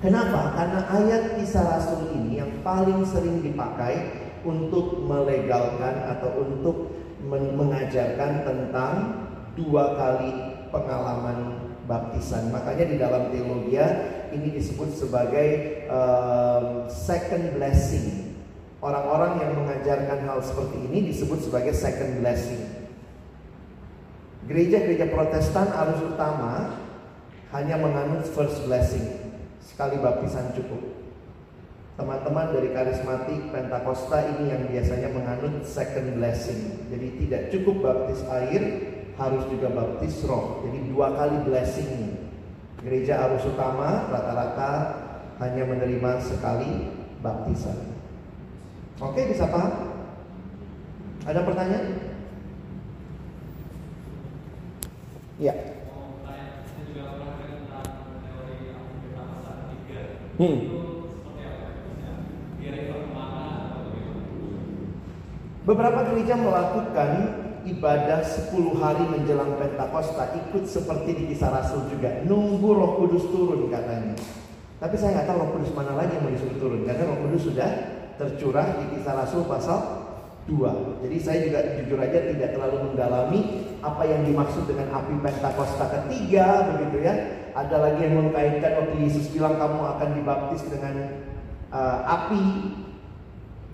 Kenapa? Karena ayat kisah Rasul ini yang paling sering dipakai untuk melegalkan atau untuk mengajarkan tentang dua kali pengalaman baptisan. Makanya di dalam teologi ini disebut sebagai um, second blessing. Orang-orang yang mengajarkan hal seperti ini disebut sebagai second blessing. Gereja-gereja Protestan arus utama hanya menganut first blessing sekali baptisan cukup. Teman-teman dari karismatik Pentakosta ini yang biasanya menganut second blessing. Jadi tidak cukup baptis air, harus juga baptis roh. Jadi dua kali blessing ini. Gereja arus utama rata-rata hanya menerima sekali baptisan. Oke, bisa paham? Ada pertanyaan? Ya. Hmm. Beberapa gereja melakukan ibadah 10 hari menjelang Pentakosta ikut seperti di kisah Rasul juga. Nunggu roh kudus turun katanya. Tapi saya nggak tahu roh kudus mana lagi yang mau disuruh turun. Karena roh kudus sudah tercurah di kisah Rasul pasal 2. Jadi saya juga jujur aja tidak terlalu mendalami apa yang dimaksud dengan api Pentakosta ketiga begitu ya. Ada lagi yang mengkaitkan waktu Yesus bilang kamu akan dibaptis dengan uh, api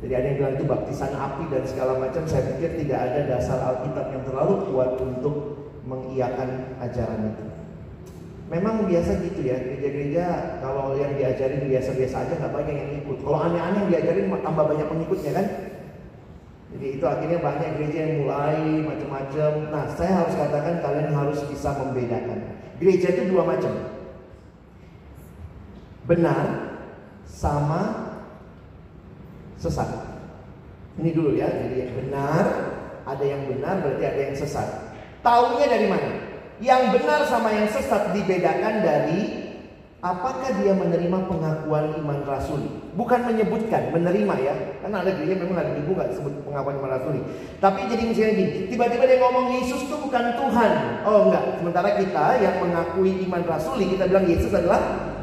jadi ada yang bilang itu baptisan api dan segala macam. Saya pikir tidak ada dasar Alkitab yang terlalu kuat untuk mengiyakan ajaran itu. Memang biasa gitu ya, gereja-gereja kalau yang diajarin biasa-biasa aja nggak banyak yang ikut. Kalau aneh-aneh yang diajarin tambah banyak pengikutnya kan. Jadi itu akhirnya banyak gereja yang mulai macam-macam. Nah, saya harus katakan kalian harus bisa membedakan. Gereja itu dua macam. Benar sama sesat. Ini dulu ya, jadi yang benar, ada yang benar berarti ada yang sesat. Taunya dari mana? Yang benar sama yang sesat dibedakan dari apakah dia menerima pengakuan iman rasuli. Bukan menyebutkan, menerima ya. Karena ada gereja memang ada ibu nggak sebut pengakuan iman rasuli. Tapi jadi misalnya gini, tiba-tiba dia ngomong Yesus itu bukan Tuhan. Oh enggak, sementara kita yang mengakui iman rasuli, kita bilang Yesus adalah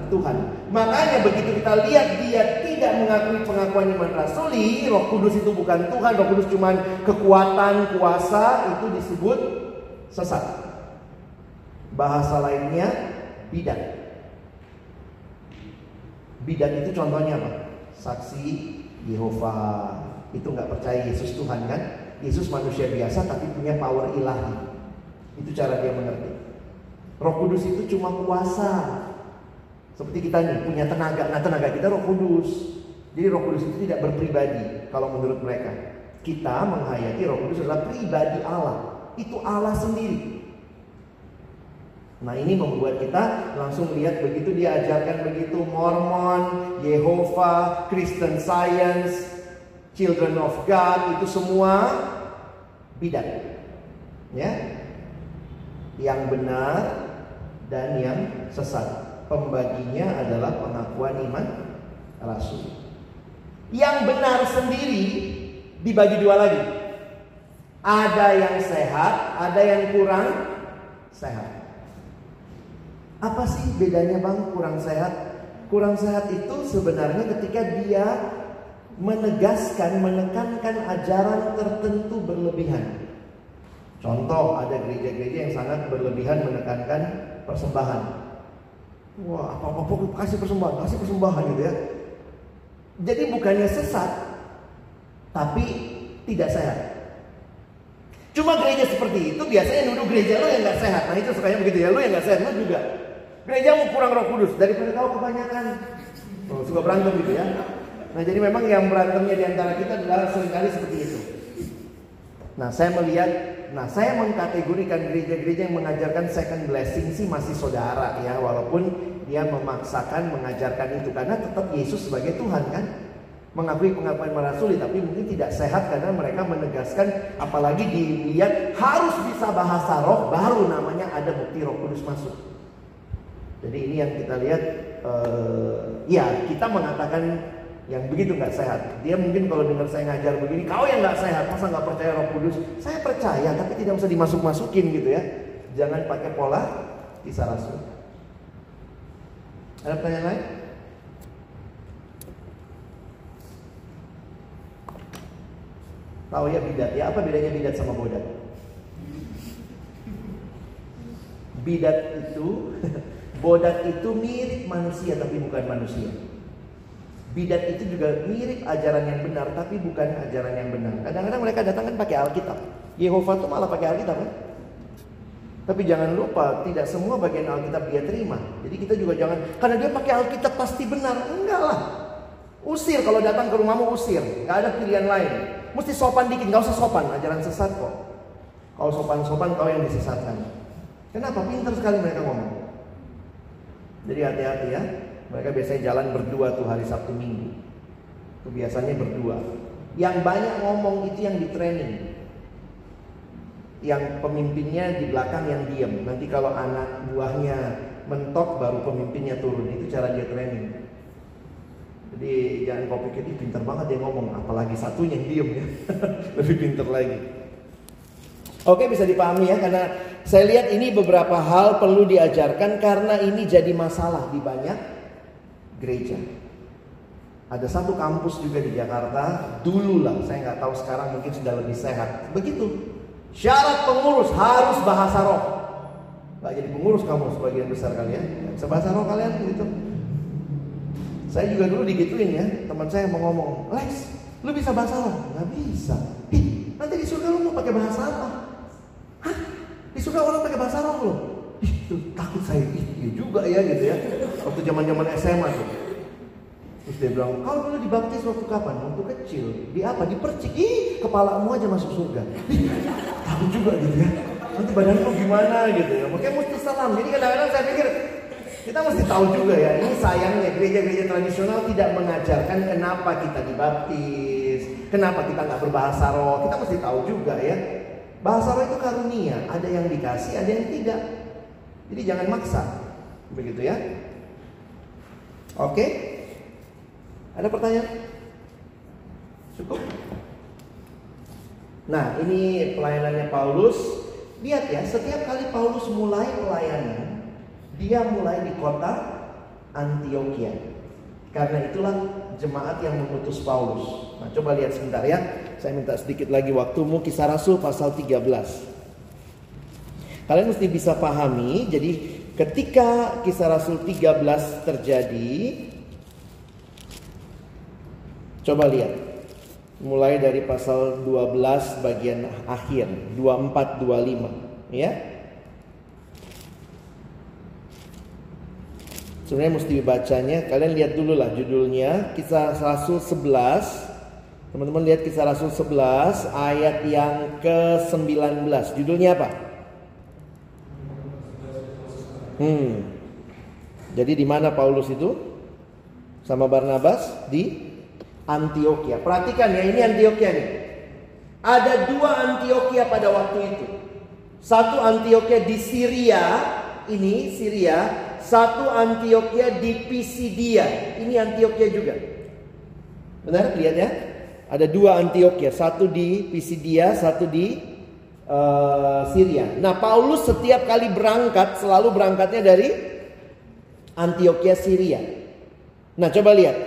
Tuhan. Makanya begitu kita lihat dia tidak mengakui pengakuan iman rasuli, Roh Kudus itu bukan Tuhan, Roh Kudus cuma kekuatan, kuasa, itu disebut sesat. Bahasa lainnya bidat. Bidat itu contohnya apa? Saksi Yehova. Itu nggak percaya Yesus Tuhan kan? Yesus manusia biasa tapi punya power ilahi. Itu cara dia mengerti. Roh Kudus itu cuma kuasa, seperti kita nih punya tenaga, nah tenaga kita Roh Kudus. Jadi Roh Kudus itu tidak berpribadi kalau menurut mereka. Kita menghayati Roh Kudus adalah pribadi Allah. Itu Allah sendiri. Nah ini membuat kita langsung melihat begitu dia ajarkan begitu Mormon, Yehova, Christian Science, Children of God itu semua bidat. Ya. Yang benar dan yang sesat pembaginya adalah pengakuan iman rasul. Yang benar sendiri dibagi dua lagi. Ada yang sehat, ada yang kurang sehat. Apa sih bedanya bang kurang sehat? Kurang sehat itu sebenarnya ketika dia menegaskan, menekankan ajaran tertentu berlebihan. Contoh ada gereja-gereja yang sangat berlebihan menekankan persembahan. Wah, apa-apa kasih persembahan, kasih persembahan gitu ya. Jadi bukannya sesat, tapi tidak sehat. Cuma gereja seperti itu biasanya nuduh gereja lo yang nggak sehat. Nah itu sukanya begitu ya, lo yang nggak sehat, lo juga. Gereja mau kurang roh kudus daripada kau kebanyakan. Oh, suka berantem gitu ya. Nah jadi memang yang berantemnya di antara kita adalah sering kali seperti itu. Nah saya melihat Nah, saya mengkategorikan gereja-gereja yang mengajarkan second blessing sih masih saudara ya, walaupun dia memaksakan mengajarkan itu karena tetap Yesus sebagai Tuhan kan. Mengakui pengakuan merasuli tapi mungkin tidak sehat karena mereka menegaskan apalagi dilihat harus bisa bahasa roh baru namanya ada bukti roh kudus masuk. Jadi ini yang kita lihat uh, ya kita mengatakan yang begitu nggak sehat. Dia mungkin kalau dengar saya ngajar begini, kau yang nggak sehat, masa nggak percaya Roh Kudus? Saya percaya, tapi tidak usah dimasuk-masukin gitu ya. Jangan pakai pola kisah rasul. Ada pertanyaan lain? Tahu ya bidat ya? Apa bedanya bidat sama bodat? Bidat itu, [LAUGHS] bodat itu mirip manusia tapi bukan manusia. Bidat itu juga mirip ajaran yang benar tapi bukan ajaran yang benar. Kadang-kadang mereka datang kan pakai Alkitab. Yehova tuh malah pakai Alkitab kan? Tapi jangan lupa, tidak semua bagian Alkitab dia terima. Jadi kita juga jangan, karena dia pakai Alkitab pasti benar. Enggak lah. Usir kalau datang ke rumahmu usir. Gak ada pilihan lain. Mesti sopan dikit, gak usah sopan. Ajaran sesat kok. Kalau sopan-sopan kau yang disesatkan. Kenapa? Pintar sekali mereka ngomong. Jadi hati-hati ya. Mereka biasanya jalan berdua tuh hari Sabtu Minggu. Itu biasanya berdua. Yang banyak ngomong itu yang di training. Yang pemimpinnya di belakang yang diam. Nanti kalau anak buahnya mentok baru pemimpinnya turun. Itu cara dia training. Jadi jangan kau pikir ini pinter banget dia ngomong, apalagi satunya yang diem ya, [LAUGHS] lebih pinter lagi. Oke bisa dipahami ya karena saya lihat ini beberapa hal perlu diajarkan karena ini jadi masalah di banyak gereja. Ada satu kampus juga di Jakarta, dulu lah, saya nggak tahu sekarang mungkin sudah lebih sehat. Begitu, syarat pengurus harus bahasa roh. Gak jadi pengurus kamu sebagian besar kalian, sebahasa roh kalian gitu. Saya juga dulu digituin ya, teman saya mau ngomong, Lex, lu bisa bahasa roh? Nggak bisa. Ih, nanti di surga lu mau pakai bahasa apa? Hah? Di surga orang pakai bahasa roh loh. Ih, takut saya, ih, iya juga ya gitu ya. Waktu zaman zaman SMA tuh. Terus dia bilang, kau dulu dibaptis waktu kapan? Waktu kecil. Di apa? Dipercik. Ih, kepalamu aja masuk surga. [LAUGHS] Takut juga gitu ya. Nanti badanmu gimana gitu ya. Makanya mesti salam. Jadi kadang-kadang saya pikir, kita mesti tahu juga ya. Ini sayangnya gereja-gereja tradisional tidak mengajarkan kenapa kita dibaptis. Kenapa kita nggak berbahasa roh. Kita mesti tahu juga ya. Bahasa roh itu karunia. Ada yang dikasih, ada yang tidak. Jadi jangan maksa. Begitu ya. Oke. Ada pertanyaan? Cukup? Nah, ini pelayanannya Paulus. Lihat ya, setiap kali Paulus mulai pelayanan, dia mulai di kota Antioquia. Karena itulah jemaat yang mengutus Paulus. Nah, coba lihat sebentar ya. Saya minta sedikit lagi waktumu kisah Rasul pasal 13. Kalian mesti bisa pahami, jadi ketika kisah Rasul 13 terjadi, Coba lihat. Mulai dari pasal 12 bagian akhir, 24 25, ya. Sebenarnya mesti dibacanya, kalian lihat dulu lah judulnya, Kisah Rasul 11. Teman-teman lihat Kisah Rasul 11 ayat yang ke-19. Judulnya apa? Hmm. Jadi di mana Paulus itu? Sama Barnabas di Antioquia. Perhatikan ya, ini Antioquia nih. Ada dua Antioquia pada waktu itu. Satu Antioquia di Syria, ini Syria. Satu Antioquia di Pisidia, ini Antioquia juga. Benar, lihat ya. Ada dua Antioquia, satu di Pisidia, satu di uh, Syria. Nah, Paulus setiap kali berangkat selalu berangkatnya dari Antioquia Syria. Nah, coba lihat.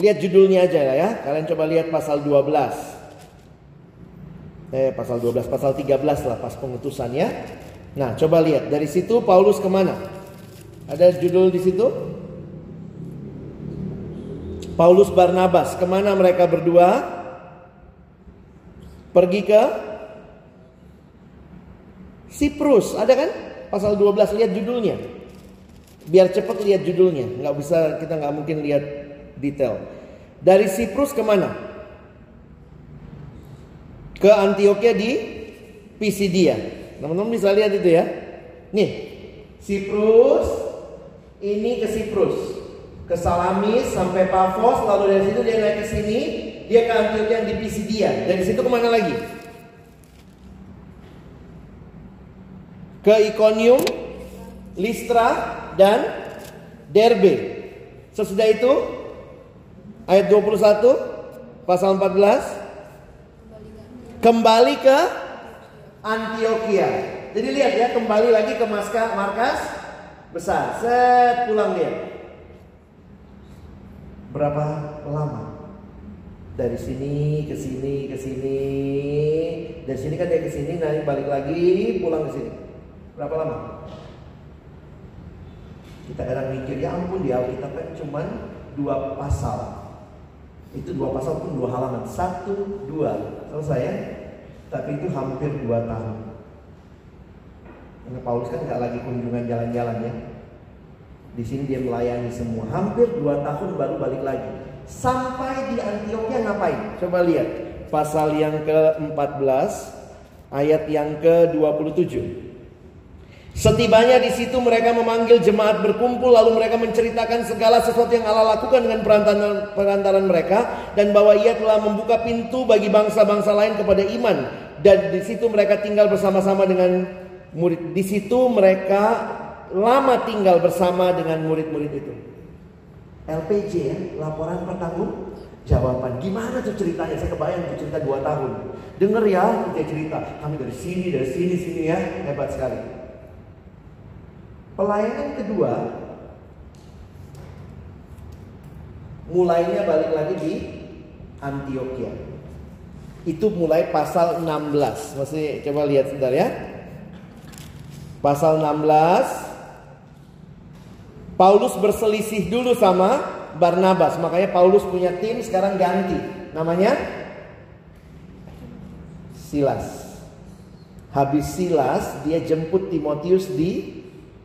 Lihat judulnya aja ya. Kalian coba lihat pasal 12. Eh, pasal 12, pasal 13 lah pas pengutusannya. Nah, coba lihat dari situ Paulus ke mana? Ada judul di situ? Paulus Barnabas ke mana mereka berdua? Pergi ke Siprus, ada kan? Pasal 12 lihat judulnya. Biar cepat lihat judulnya, nggak bisa kita nggak mungkin lihat detail. Dari Siprus ke mana? Ke Antioquia di Pisidia. Teman-teman bisa lihat itu ya. Nih, Siprus ini ke Siprus, ke Salamis sampai Pafos, lalu dari situ dia naik ke sini, dia ke Antioquia di Pisidia. Dari situ ke mana lagi? Ke Iconium, Listra, dan Derbe. Sesudah itu ayat 21 pasal 14 kembali ke Antioquia. Jadi lihat ya, kembali lagi ke markas besar. Set pulang dia. Berapa lama? Dari sini ke sini ke sini. Dari sini kan dia ke sini, nanti balik lagi pulang ke sini. Berapa lama? Kita kadang mikir ya ampun di Alkitab kan cuman dua pasal. Itu dua pasal pun dua halaman. Satu, dua. Selesai ya. Tapi itu hampir dua tahun. Karena Paulus kan nggak lagi kunjungan jalan-jalan ya. Di sini dia melayani semua. Hampir dua tahun baru balik lagi. Sampai di Antioquia ngapain? Coba lihat. Pasal yang ke-14 ayat yang ke-27. Setibanya di situ mereka memanggil jemaat berkumpul lalu mereka menceritakan segala sesuatu yang Allah lakukan dengan perantaran, perantaran mereka dan bahwa ia telah membuka pintu bagi bangsa-bangsa lain kepada iman dan di situ mereka tinggal bersama-sama dengan murid. Di situ mereka lama tinggal bersama dengan murid-murid itu. LPJ ya, laporan pertanggung jawaban. Gimana tuh ceritanya? Saya kebayang tuh cerita dua tahun. Dengar ya, dia cerita. Kami dari sini, dari sini, sini ya. Hebat sekali. Pelayanan kedua, mulainya balik lagi di Antioquia. Itu mulai pasal 16. Masih coba lihat sebentar ya. Pasal 16. Paulus berselisih dulu sama Barnabas. Makanya Paulus punya tim sekarang ganti. Namanya Silas. Habis Silas dia jemput Timotius di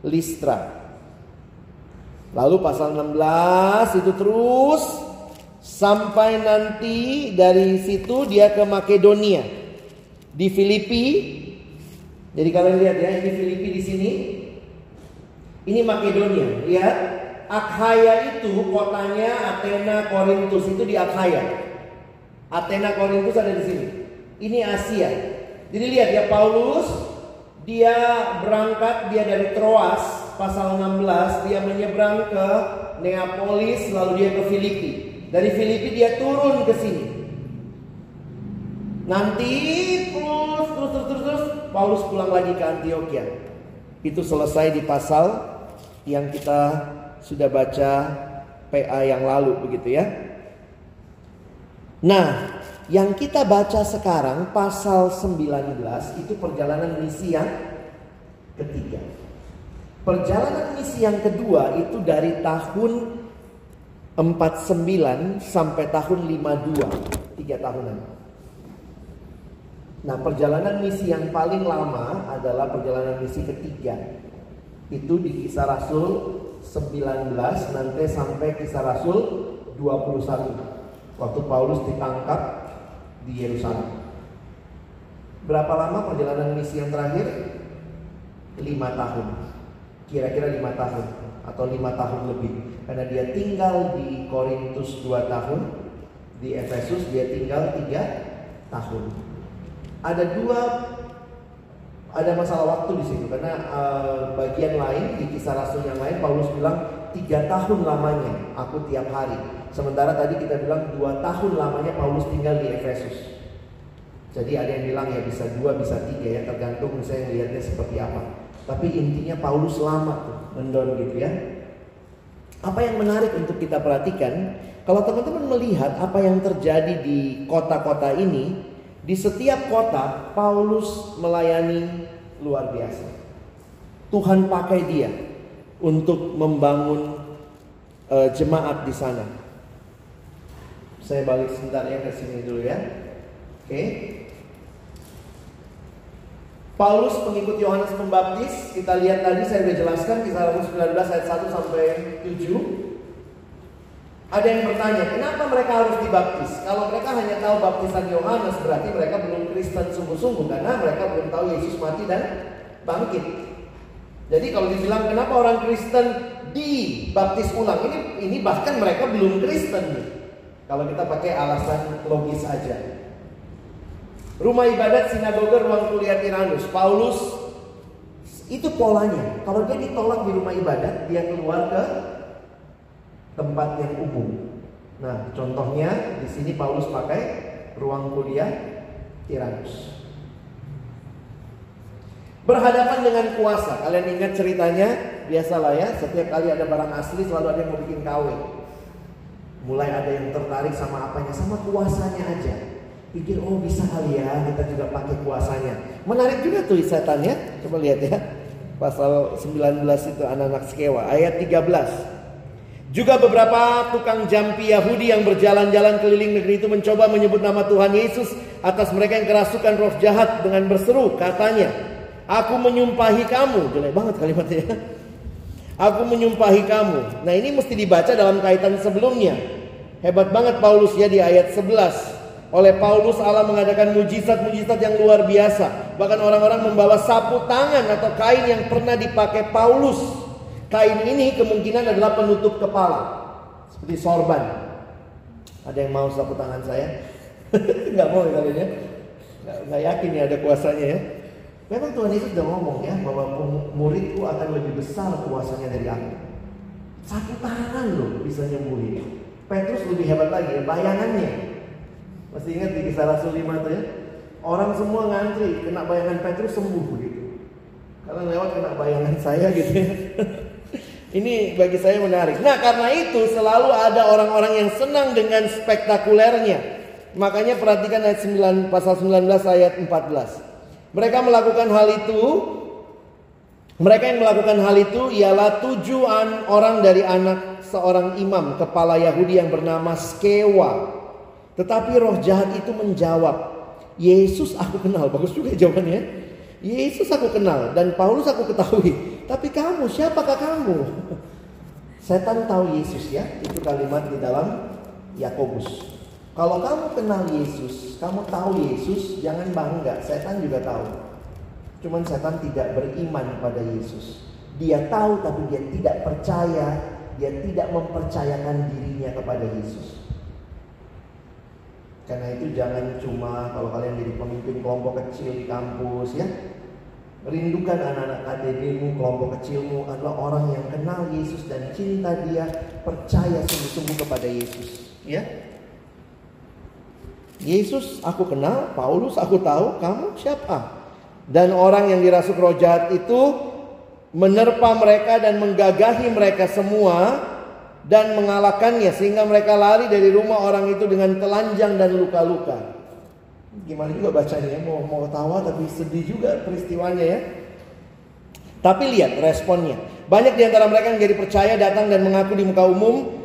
Listra. Lalu pasal 16 itu terus sampai nanti dari situ dia ke Makedonia. Di Filipi. Jadi kalian lihat ya, ini Filipi di sini. Ini Makedonia, lihat Akhaya itu kotanya Athena Korintus itu di Akhaya. Athena Korintus ada di sini. Ini Asia. Jadi lihat ya Paulus dia berangkat dia dari Troas pasal 16 dia menyeberang ke Neapolis lalu dia ke Filipi. Dari Filipi dia turun ke sini. Nanti terus terus terus terus, terus Paulus pulang lagi ke Antioquia. Itu selesai di pasal yang kita sudah baca PA yang lalu begitu ya. Nah, yang kita baca sekarang pasal 19 itu perjalanan misi yang ketiga. Perjalanan misi yang kedua itu dari tahun 49 sampai tahun 52, tiga tahunan. Nah, perjalanan misi yang paling lama adalah perjalanan misi ketiga. Itu di kisah Rasul 19 nanti sampai kisah Rasul 21 waktu Paulus ditangkap di Yerusalem. Berapa lama perjalanan misi yang terakhir? Lima tahun. Kira-kira lima tahun atau lima tahun lebih. Karena dia tinggal di Korintus dua tahun, di Efesus dia tinggal tiga tahun. Ada dua ada masalah waktu di situ karena uh, bagian lain di kisah rasul yang lain Paulus bilang tiga tahun lamanya aku tiap hari sementara tadi kita bilang dua tahun lamanya Paulus tinggal di Efesus jadi ada yang bilang ya bisa dua bisa tiga ya tergantung saya lihatnya seperti apa tapi intinya Paulus lama tuh mendon gitu ya apa yang menarik untuk kita perhatikan kalau teman-teman melihat apa yang terjadi di kota-kota ini di setiap kota Paulus melayani luar biasa. Tuhan pakai dia untuk membangun uh, jemaat di sana. Saya balik sebentar ya ke sini dulu ya. Oke. Paulus pengikut Yohanes Pembaptis, kita lihat tadi saya sudah jelaskan kisah 19 ayat 1 sampai 7. Ada yang bertanya, kenapa mereka harus dibaptis? Kalau mereka hanya tahu baptisan Yohanes, berarti mereka belum Kristen sungguh-sungguh karena mereka belum tahu Yesus mati dan bangkit. Jadi kalau dibilang kenapa orang Kristen dibaptis ulang, ini ini bahkan mereka belum Kristen nih. Kalau kita pakai alasan logis aja. Rumah ibadat sinagoga ruang kuliah Tiranus. Paulus itu polanya. Kalau dia ditolak di rumah ibadat, dia keluar ke tempat yang umum. Nah, contohnya di sini Paulus pakai ruang kuliah Tiranus. Berhadapan dengan kuasa. Kalian ingat ceritanya? Biasalah ya, setiap kali ada barang asli selalu ada yang mau bikin KW. Mulai ada yang tertarik sama apanya, sama kuasanya aja. Pikir, oh bisa kali ya, kita juga pakai kuasanya. Menarik juga tuh setannya. Coba lihat ya. Pasal 19 itu anak-anak sekewa. Ayat 13. Juga beberapa tukang jampi Yahudi yang berjalan-jalan keliling negeri itu mencoba menyebut nama Tuhan Yesus atas mereka yang kerasukan roh jahat dengan berseru katanya, Aku menyumpahi kamu. Jelek banget kalimatnya. Aku menyumpahi kamu. Nah ini mesti dibaca dalam kaitan sebelumnya. Hebat banget Paulus ya di ayat 11. Oleh Paulus Allah mengadakan mujizat-mujizat yang luar biasa. Bahkan orang-orang membawa sapu tangan atau kain yang pernah dipakai Paulus Kain ini kemungkinan adalah penutup kepala. Seperti sorban. Ada yang mau sapu tangan saya? [LAUGHS] Nggak mau ya kalian ya? Nggak, yakin ya ada kuasanya ya. Memang Tuhan Yesus sudah ngomong ya bahwa muridku akan lebih besar kuasanya dari aku. Satu tangan loh bisa nyembuhin. Petrus lebih hebat lagi ya, bayangannya. Masih ingat di kisah Rasul 5 itu ya? Orang semua ngantri, kena bayangan Petrus sembuh begitu. Karena lewat kena bayangan saya gitu ya. [LAUGHS] Ini bagi saya menarik. Nah karena itu selalu ada orang-orang yang senang dengan spektakulernya. Makanya perhatikan ayat 9, pasal 19 ayat 14. Mereka melakukan hal itu. Mereka yang melakukan hal itu ialah tujuan orang dari anak seorang imam kepala Yahudi yang bernama Skewa. Tetapi roh jahat itu menjawab, Yesus aku kenal. Bagus juga jawabannya. Yesus aku kenal dan Paulus aku ketahui. Tapi kamu, siapakah kamu? [LAUGHS] Setan tahu Yesus ya. Itu kalimat di dalam Yakobus. Kalau kamu kenal Yesus, kamu tahu Yesus, jangan bangga. Setan juga tahu. Cuman setan tidak beriman pada Yesus. Dia tahu tapi dia tidak percaya, dia tidak mempercayakan dirinya kepada Yesus. Karena itu jangan cuma kalau kalian jadi pemimpin kelompok kecil di kampus ya. Rindukan anak-anak KTB-mu, kelompok kecilmu adalah orang yang kenal Yesus dan cinta dia, percaya sungguh-sungguh kepada Yesus. Ya, Yesus aku kenal, Paulus aku tahu, kamu siapa? Dan orang yang dirasuk roh jahat itu menerpa mereka dan menggagahi mereka semua dan mengalahkannya sehingga mereka lari dari rumah orang itu dengan telanjang dan luka-luka. Gimana juga bacanya mau mau ketawa tapi sedih juga peristiwanya ya. Tapi lihat responnya. Banyak di antara mereka yang jadi percaya datang dan mengaku di muka umum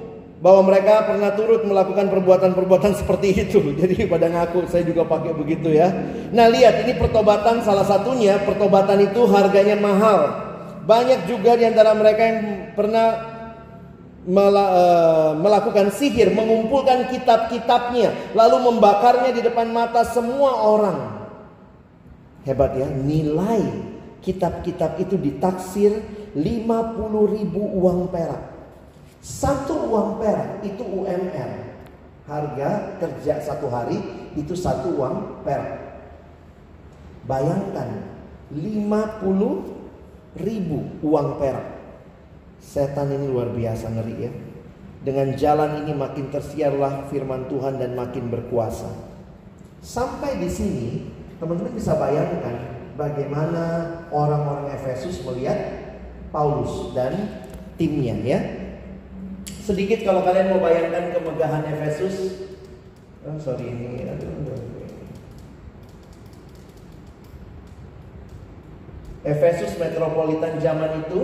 bahwa mereka pernah turut melakukan perbuatan-perbuatan [LAUGHS] seperti itu. Jadi pada ngaku saya juga pakai begitu ya. Nah lihat ini pertobatan salah satunya pertobatan itu harganya mahal. Banyak juga di antara mereka yang pernah Eh, melakukan sihir, mengumpulkan kitab-kitabnya, lalu membakarnya di depan mata semua orang. Hebat ya, nilai kitab-kitab itu ditaksir 50 ribu uang perak. Satu uang perak itu UMR. Harga kerja satu hari itu satu uang perak. Bayangkan 50 ribu uang perak. Setan ini luar biasa ngeri ya. Dengan jalan ini makin tersiarlah firman Tuhan dan makin berkuasa. Sampai di sini, teman-teman bisa bayangkan bagaimana orang-orang Efesus melihat Paulus dan timnya ya. Sedikit kalau kalian mau bayangkan kemegahan Efesus. Oh, sorry ini Efesus metropolitan zaman itu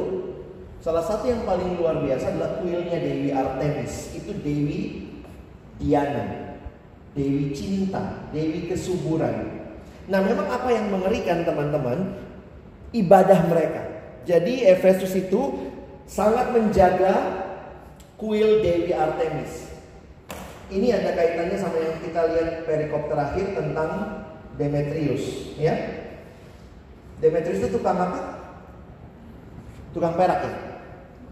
Salah satu yang paling luar biasa adalah kuilnya Dewi Artemis. Itu Dewi Diana, Dewi cinta, Dewi kesuburan. Nah, memang apa yang mengerikan teman-teman? Ibadah mereka. Jadi Efesus itu sangat menjaga kuil Dewi Artemis. Ini ada kaitannya sama yang kita lihat perikop terakhir tentang Demetrius, ya. Demetrius itu tukang apa? Tukang perak ya.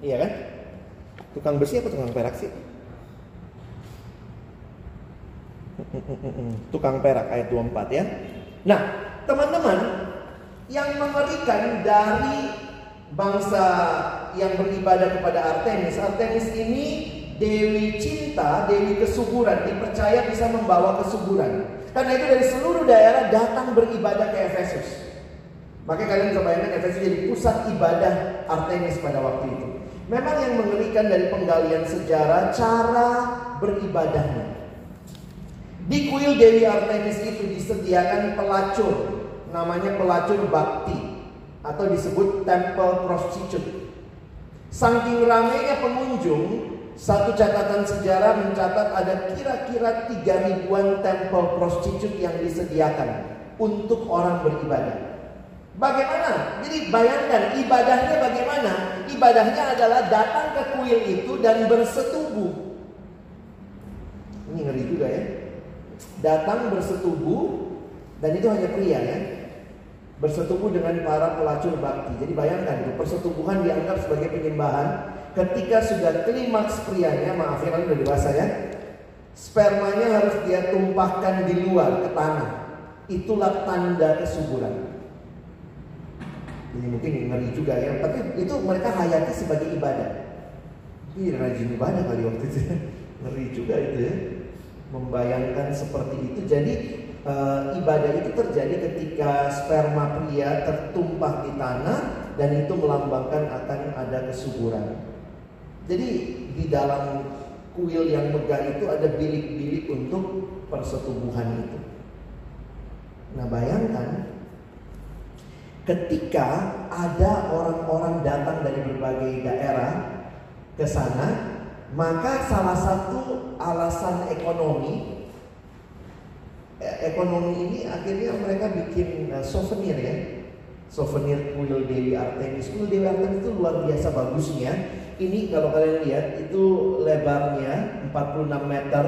Iya kan? Tukang besi apa tukang perak sih? [LAUGHS] Tukang perak ayat 24 ya. Nah, teman-teman, yang mengerikan dari bangsa yang beribadah kepada Artemis, Artemis ini dewi cinta, dewi kesuburan, dipercaya bisa membawa kesuburan. Karena itu dari seluruh daerah datang beribadah ke Efesus. Makanya kalian bisa bayangkan Efesus jadi pusat ibadah Artemis pada waktu itu. Memang yang mengerikan dari penggalian sejarah cara beribadahnya. Di kuil Dewi Artemis itu disediakan pelacur, namanya pelacur bakti atau disebut temple prostitute. Saking ramainya pengunjung, satu catatan sejarah mencatat ada kira-kira tiga ribuan temple prostitute yang disediakan untuk orang beribadah. Bagaimana? Jadi bayangkan ibadahnya bagaimana? Ibadahnya adalah datang ke kuil itu dan bersetubuh. Ini ngeri juga ya. Datang bersetubuh dan itu hanya pria ya. Bersetubuh dengan para pelacur bakti. Jadi bayangkan persetubuhan dianggap sebagai penyembahan ketika sudah klimaks prianya, maaf ya kan udah dewasa ya. Spermanya harus dia tumpahkan di luar ke tanah. Itulah tanda kesuburan. Ini mungkin ngeri juga ya, tapi itu mereka hayati sebagai ibadah. Ini rajin ibadah kali waktu itu. [LAUGHS] Ngeri juga itu ya. Membayangkan seperti itu. Jadi e, ibadah itu terjadi ketika sperma pria tertumpah di tanah dan itu melambangkan akan ada kesuburan. Jadi di dalam kuil yang megah itu ada bilik-bilik untuk persetubuhan itu. Nah bayangkan ketika ada orang-orang datang dari berbagai daerah ke sana, maka salah satu alasan ekonomi ekonomi ini akhirnya mereka bikin uh, souvenir ya. Souvenir kuil Dewi Artemis. Kuil Dewi Artemis itu luar biasa bagusnya. Ini kalau kalian lihat itu lebarnya 46 meter,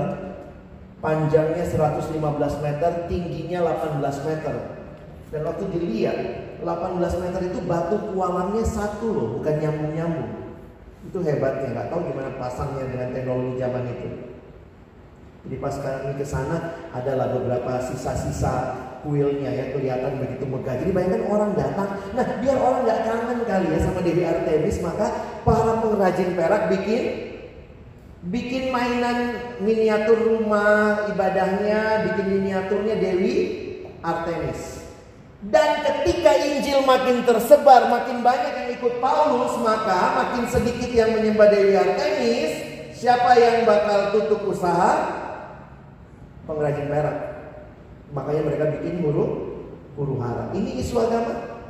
panjangnya 115 meter, tingginya 18 meter. Dan waktu dilihat 18 meter itu batu kualannya satu loh, bukan nyambung-nyambung. Itu hebatnya, nggak tahu gimana pasangnya dengan teknologi zaman itu. Jadi pas kami ke sana adalah beberapa sisa-sisa kuilnya yang kelihatan begitu megah. Jadi bayangkan orang datang. Nah, biar orang nggak kangen kali ya sama Dewi Artemis, maka para pengrajin perak bikin bikin mainan miniatur rumah ibadahnya, bikin miniaturnya Dewi Artemis. Dan ketika Injil makin tersebar, makin banyak yang ikut Paulus, maka makin sedikit yang menyembah Dewi Artemis. Siapa yang bakal tutup usaha? Pengrajin perak. Makanya mereka bikin huru huru hara. Ini isu agama?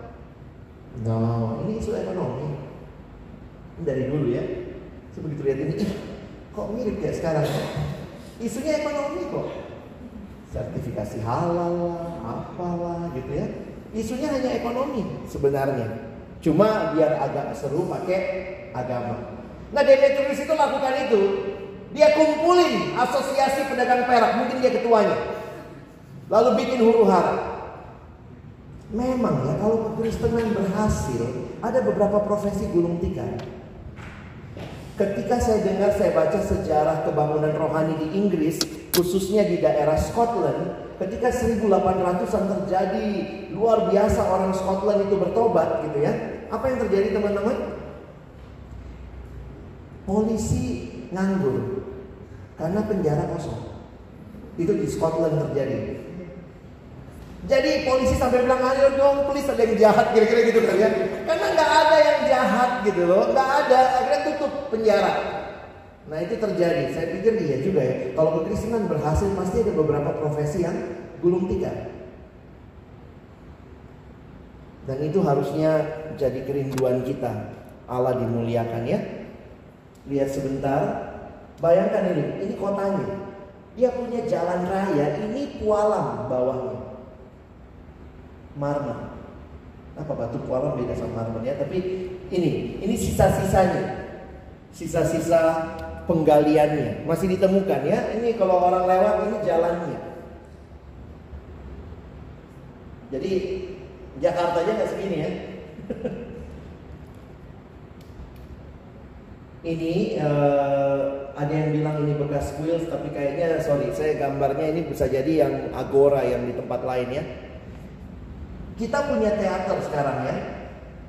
No, ini isu ekonomi. Ini dari dulu ya. Sebegitu lihat ini, kok mirip ya sekarang? Isunya ekonomi kok sertifikasi halal lah, apalah gitu ya. Isunya hanya ekonomi sebenarnya. Cuma biar agak seru pakai agama. Nah Demetrius itu lakukan itu. Dia kumpulin asosiasi pedagang perak, mungkin dia ketuanya. Lalu bikin huru hara. Memang ya kalau kekristenan berhasil, ada beberapa profesi gulung tikar. Ketika saya dengar, saya baca sejarah kebangunan rohani di Inggris, khususnya di daerah Scotland, ketika 1800-an terjadi luar biasa orang Scotland itu bertobat gitu ya. Apa yang terjadi teman-teman? Polisi nganggur karena penjara kosong. Itu di Scotland terjadi. Jadi polisi sampai bilang ayo dong please ada yang jahat kira-kira gitu kan ya. Karena nggak ada yang jahat gitu loh, nggak ada. Akhirnya tutup penjara. Nah itu terjadi. Saya pikir iya juga ya. Kalau kekristenan berhasil pasti ada beberapa profesi yang gulung tikar. Dan itu harusnya jadi kerinduan kita. Allah dimuliakan ya. Lihat sebentar. Bayangkan ini, ini kotanya. Dia punya jalan raya, ini pualam bawahnya. Marmer. Apa batu pualam beda sama marmer ya, tapi ini, ini sisa-sisanya. Sisa-sisa penggaliannya masih ditemukan ya. Ini kalau orang lewat ini jalannya. Jadi Jakarta aja nggak segini ya. [LAUGHS] ini uh, ada yang bilang ini bekas wheels tapi kayaknya sorry saya gambarnya ini bisa jadi yang agora yang di tempat lain ya. Kita punya teater sekarang ya.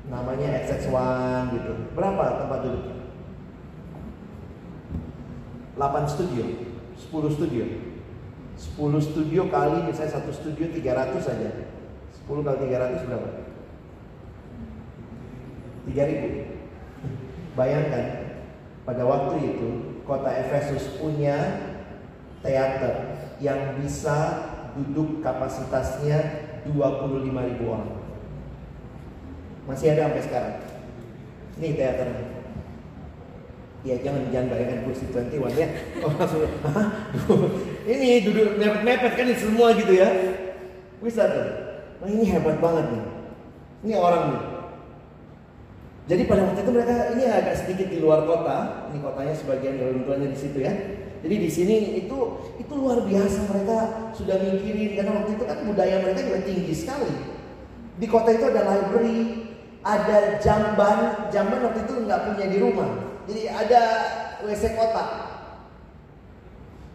Namanya XX1 gitu. Berapa tempat duduk? 8 studio, 10 studio. 10 studio kali misalnya satu studio 300 saja. 10 kali 300 berapa? 3000. Bayangkan pada waktu itu kota Efesus punya teater yang bisa duduk kapasitasnya 25.000 orang. Masih ada sampai sekarang. Ini teaternya. Ya jangan jangan bayangkan kursi 21 ya. [LAUGHS] Oh langsung, ini duduk mepet-mepet kan semua gitu ya. Bisa tuh. Nah ini hebat banget nih. Ini orang nih. Jadi pada waktu itu mereka ini agak sedikit di luar kota. Ini kotanya sebagian orang tuanya di situ ya. Jadi di sini itu itu luar biasa mereka sudah mikirin karena waktu itu kan budaya mereka juga tinggi sekali. Di kota itu ada library, ada jamban, jamban waktu itu nggak punya di rumah. Jadi ada WC kotak.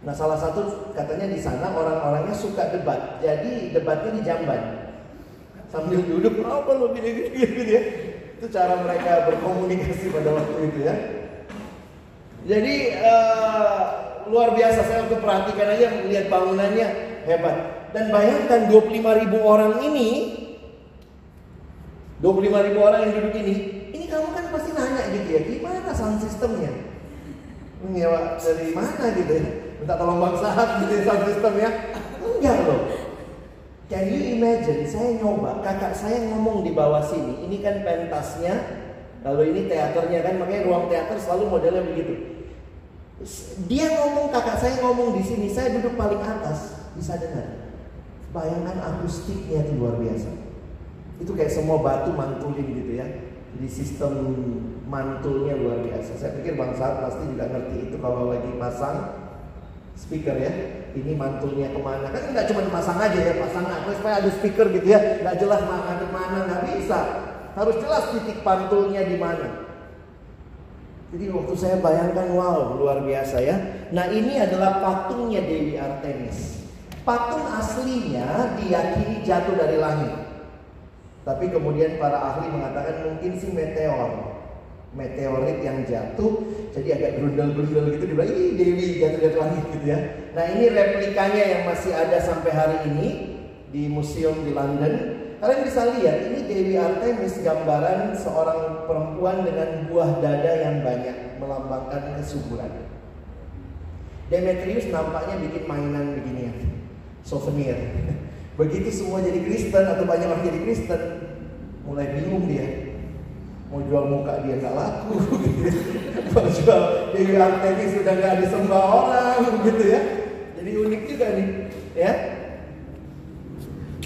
Nah salah satu katanya di sana orang-orangnya suka debat. Jadi debatnya di jamban. Sambil duduk, apa lo gini gini gini ya. Itu cara mereka berkomunikasi pada waktu itu ya. Jadi uh, luar biasa. Saya waktu perhatikan aja melihat bangunannya hebat. Dan bayangkan 25 ribu orang ini, 25 ribu orang yang duduk ini, ini kamu kan pasti nanya gitu ya, gimana sound sistemnya? Nyewa dari mana gitu ya? Minta tolong bang saat gitu ya sound sistemnya? Enggak loh. Can you imagine, saya nyoba, kakak saya ngomong di bawah sini, ini kan pentasnya, lalu ini teaternya kan, makanya ruang teater selalu modelnya begitu. Dia ngomong, kakak saya ngomong di sini, saya duduk paling atas, bisa dengar. Bayangkan akustiknya itu luar biasa. Itu kayak semua batu mantulin gitu ya. Jadi sistem mantulnya luar biasa. Saya pikir Bang Saad pasti juga ngerti itu kalau lagi pasang speaker ya ini mantulnya ke mana kan nggak cuma pasang aja ya pasang apa supaya ada speaker gitu ya nggak jelas mana ke mana nggak bisa harus jelas titik pantulnya di mana jadi waktu saya bayangkan wow luar biasa ya. Nah ini adalah patungnya Dewi Artemis. Patung aslinya diyakini jatuh dari langit. Tapi kemudian para ahli mengatakan mungkin si meteor meteorit yang jatuh jadi agak grundel-grundel gitu. Dibilang ih Dewi jatuh dari langit gitu ya. Nah ini replikanya yang masih ada sampai hari ini di museum di London kalian bisa lihat ini Dewi Artemis gambaran seorang perempuan dengan buah dada yang banyak melambangkan kesuburan. Demetrius nampaknya bikin mainan begini ya souvenir. [LAUGHS] Begitu semua jadi Kristen atau banyak orang jadi Kristen mulai bingung dia. Mau jual muka dia nggak laku. Gitu [LAUGHS] mau jual Dewi Artemis sudah nggak disembah orang [LAUGHS] gitu ya. Jadi unik juga nih ya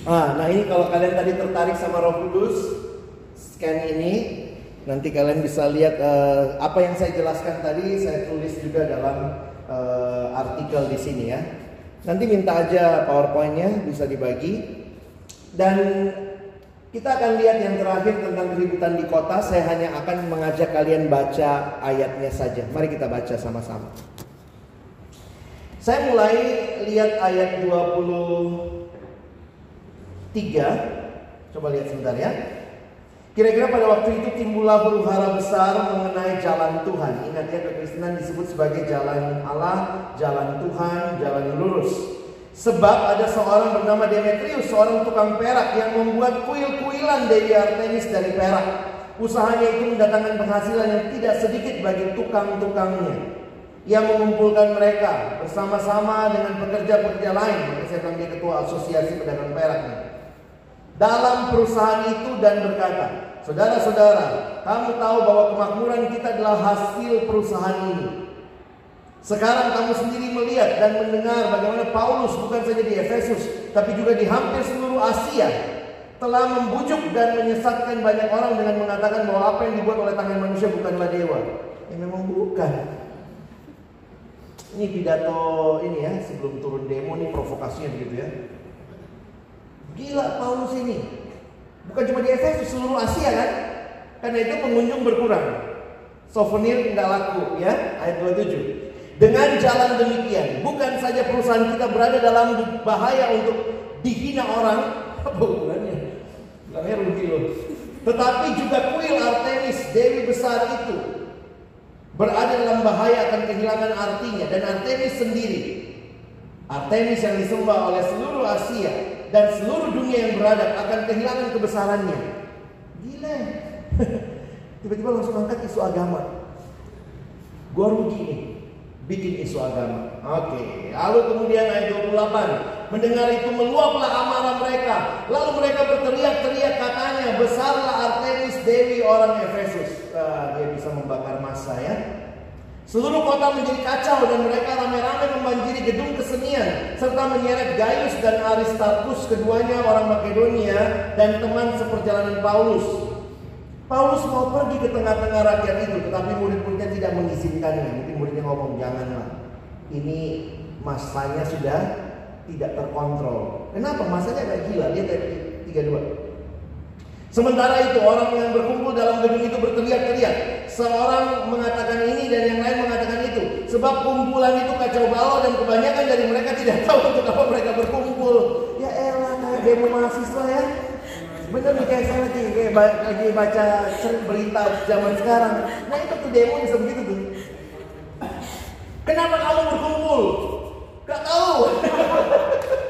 ah nah ini kalau kalian tadi tertarik sama Roh Kudus scan ini nanti kalian bisa lihat uh, apa yang saya jelaskan tadi saya tulis juga dalam uh, artikel di sini ya nanti minta aja powerpointnya bisa dibagi dan kita akan lihat yang terakhir tentang keributan di kota. Saya hanya akan mengajak kalian baca ayatnya saja. Mari kita baca sama-sama. Saya mulai lihat ayat 23. Coba lihat sebentar ya. Kira-kira pada waktu itu timbullah huru hara besar mengenai jalan Tuhan. Ingat ya kekristenan disebut sebagai jalan Allah, jalan Tuhan, jalan lurus. Sebab ada seorang bernama Demetrius, seorang tukang perak yang membuat kuil-kuilan Dewi Artemis dari perak. Usahanya itu mendatangkan penghasilan yang tidak sedikit bagi tukang-tukangnya. Ia mengumpulkan mereka bersama-sama dengan pekerja-pekerja lain. Maka saya dia ketua asosiasi pedagang perak. Dalam perusahaan itu dan berkata, Saudara-saudara, kamu tahu bahwa kemakmuran kita adalah hasil perusahaan ini. Sekarang kamu sendiri melihat dan mendengar bagaimana Paulus bukan saja di Efesus, tapi juga di hampir seluruh Asia telah membujuk dan menyesatkan banyak orang dengan mengatakan bahwa apa yang dibuat oleh tangan manusia bukanlah dewa. Ya memang bukan. Ini pidato ini ya sebelum turun demo nih provokasinya begitu ya. Gila Paulus ini. Bukan cuma di Efesus, seluruh Asia kan? Karena itu pengunjung berkurang. Souvenir tidak laku ya, ayat 27. Dengan jalan demikian, bukan saja perusahaan kita berada dalam bahaya untuk dihina orang, [LAUGHS] apa hubungannya? Bilangnya rugi loh. Tetapi juga kuil Artemis, Dewi besar itu, berada dalam bahaya akan kehilangan artinya. Dan Artemis sendiri, Artemis yang disembah oleh seluruh Asia dan seluruh dunia yang berada akan kehilangan kebesarannya. Gila. [LAUGHS] Tiba-tiba langsung angkat isu agama. Gua rugi nih bikin isu agama. Oke, lalu kemudian ayat 28. Mendengar itu meluaplah amarah mereka. Lalu mereka berteriak-teriak katanya, besarlah Artemis Dewi orang Efesus. Nah, dia bisa membakar massa ya. Seluruh kota menjadi kacau dan mereka ramai-ramai membanjiri gedung kesenian serta menyeret Gaius dan Aristarchus keduanya orang Makedonia dan teman seperjalanan Paulus. Paulus mau pergi ke tengah-tengah rakyat itu, tetapi murid-muridnya tidak mengizinkannya. Mungkin muridnya ngomong, janganlah. Ini masanya sudah tidak terkontrol. Kenapa? Masanya agak gila. Dia dari 32. Sementara itu orang yang berkumpul dalam gedung itu berteriak-teriak. Seorang mengatakan ini dan yang lain mengatakan itu. Sebab kumpulan itu kacau balau dan kebanyakan dari mereka tidak [LAUGHS] tahu untuk apa mereka berkumpul. Ya elah kayak demo mahasiswa ya. Bener nih kayak saya lagi, kayak lagi baca berita zaman sekarang. Nah itu tuh demo bisa begitu tuh. Kenapa kamu berkumpul? Gak tahu. [LAUGHS]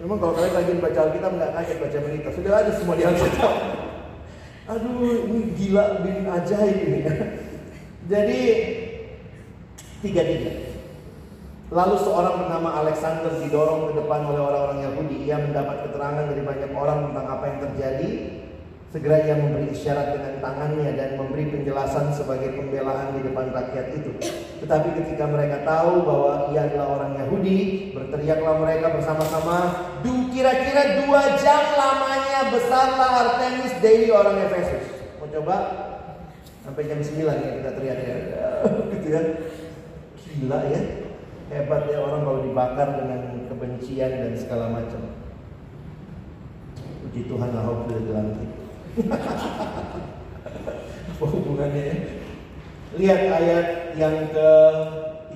Memang kalau kalian lagi baca Alkitab nggak kaget baca berita, sudah ada semua di Alkitab. Aduh, ini gila, bikin ajaib ini. Jadi tiga tiga. Lalu seorang bernama Alexander didorong ke depan oleh orang-orang Yahudi. Ia mendapat keterangan dari banyak orang tentang apa yang terjadi. Segera ia memberi isyarat dengan tangannya dan memberi penjelasan sebagai pembelaan di depan rakyat itu. Tetapi ketika mereka tahu bahwa ia adalah orang Yahudi, berteriaklah mereka bersama-sama, "Du kira-kira dua jam lamanya besarlah Artemis Dewi orang Efesus." Mau coba? Sampai jam 9 ya kita teriak ya. [LAUGHS] gitu ya. Gila ya. Hebat ya orang kalau dibakar dengan kebencian dan segala macam. Puji Tuhan Ahok sudah dilantik. Apa hubungannya ya? Lihat ayat yang ke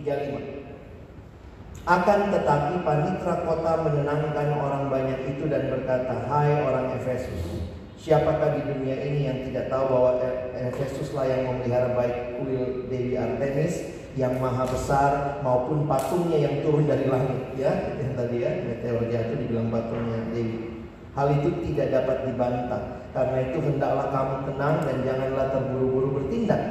35. Akan tetapi panitra kota menenangkan orang banyak itu dan berkata, Hai orang Efesus, siapakah di dunia ini yang tidak tahu bahwa Efesuslah yang memelihara baik kuil Dewi Artemis yang maha besar maupun patungnya yang turun dari langit ya yang tadi ya meteor jatuh dibilang patungnya Dewi hal itu tidak dapat dibantah karena itu hendaklah kamu tenang dan janganlah terburu-buru bertindak.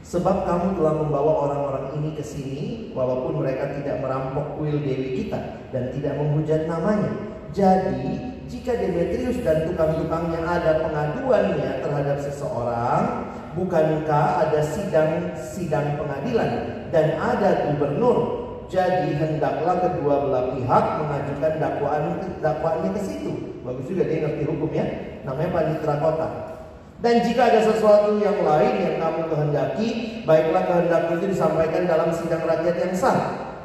Sebab kamu telah membawa orang-orang ini ke sini walaupun mereka tidak merampok kuil dewi kita dan tidak menghujat namanya. Jadi, jika Demetrius dan tukang-tukangnya ada pengaduannya terhadap seseorang, bukankah ada sidang-sidang pengadilan dan ada gubernur jadi hendaklah kedua belah pihak mengajukan dakwaan dakwaannya ke situ. Bagus juga dia ngerti hukum ya. Namanya panitra kota. Dan jika ada sesuatu yang lain yang kamu kehendaki, baiklah kehendak itu disampaikan dalam sidang rakyat yang sah.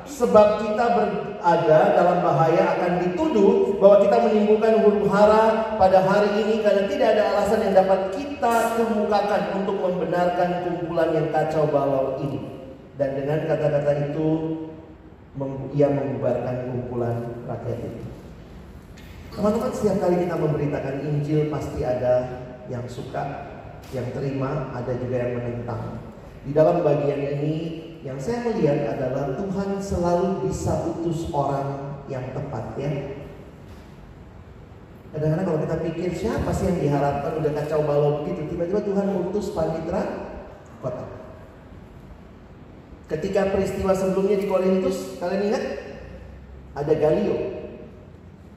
Sebab kita berada dalam bahaya akan dituduh bahwa kita menimbulkan huru hara pada hari ini karena tidak ada alasan yang dapat kita kemukakan untuk membenarkan kumpulan yang kacau balau ini. Dan dengan kata-kata itu ia membubarkan kumpulan rakyat itu. Teman-teman setiap kali kita memberitakan Injil pasti ada yang suka, yang terima, ada juga yang menentang. Di dalam bagian ini yang saya melihat adalah Tuhan selalu bisa utus orang yang tepat ya. Kadang-kadang kalau kita pikir siapa sih yang diharapkan udah kacau balau begitu, tiba-tiba Tuhan utus panitra kota. Ketika peristiwa sebelumnya di Korintus, kalian ingat? Ada Galio.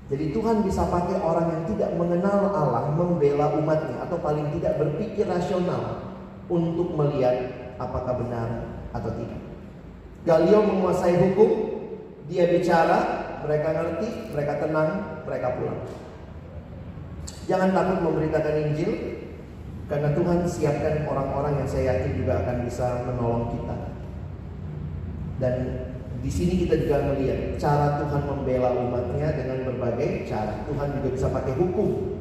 Jadi Tuhan bisa pakai orang yang tidak mengenal Allah membela umatnya atau paling tidak berpikir rasional untuk melihat apakah benar atau tidak. Galio menguasai hukum, dia bicara, mereka ngerti, mereka tenang, mereka pulang. Jangan takut memberitakan Injil karena Tuhan siapkan orang-orang yang saya yakin juga akan bisa menolong kita. Dan di sini kita juga melihat cara Tuhan membela umatnya dengan berbagai cara. Tuhan juga bisa pakai hukum.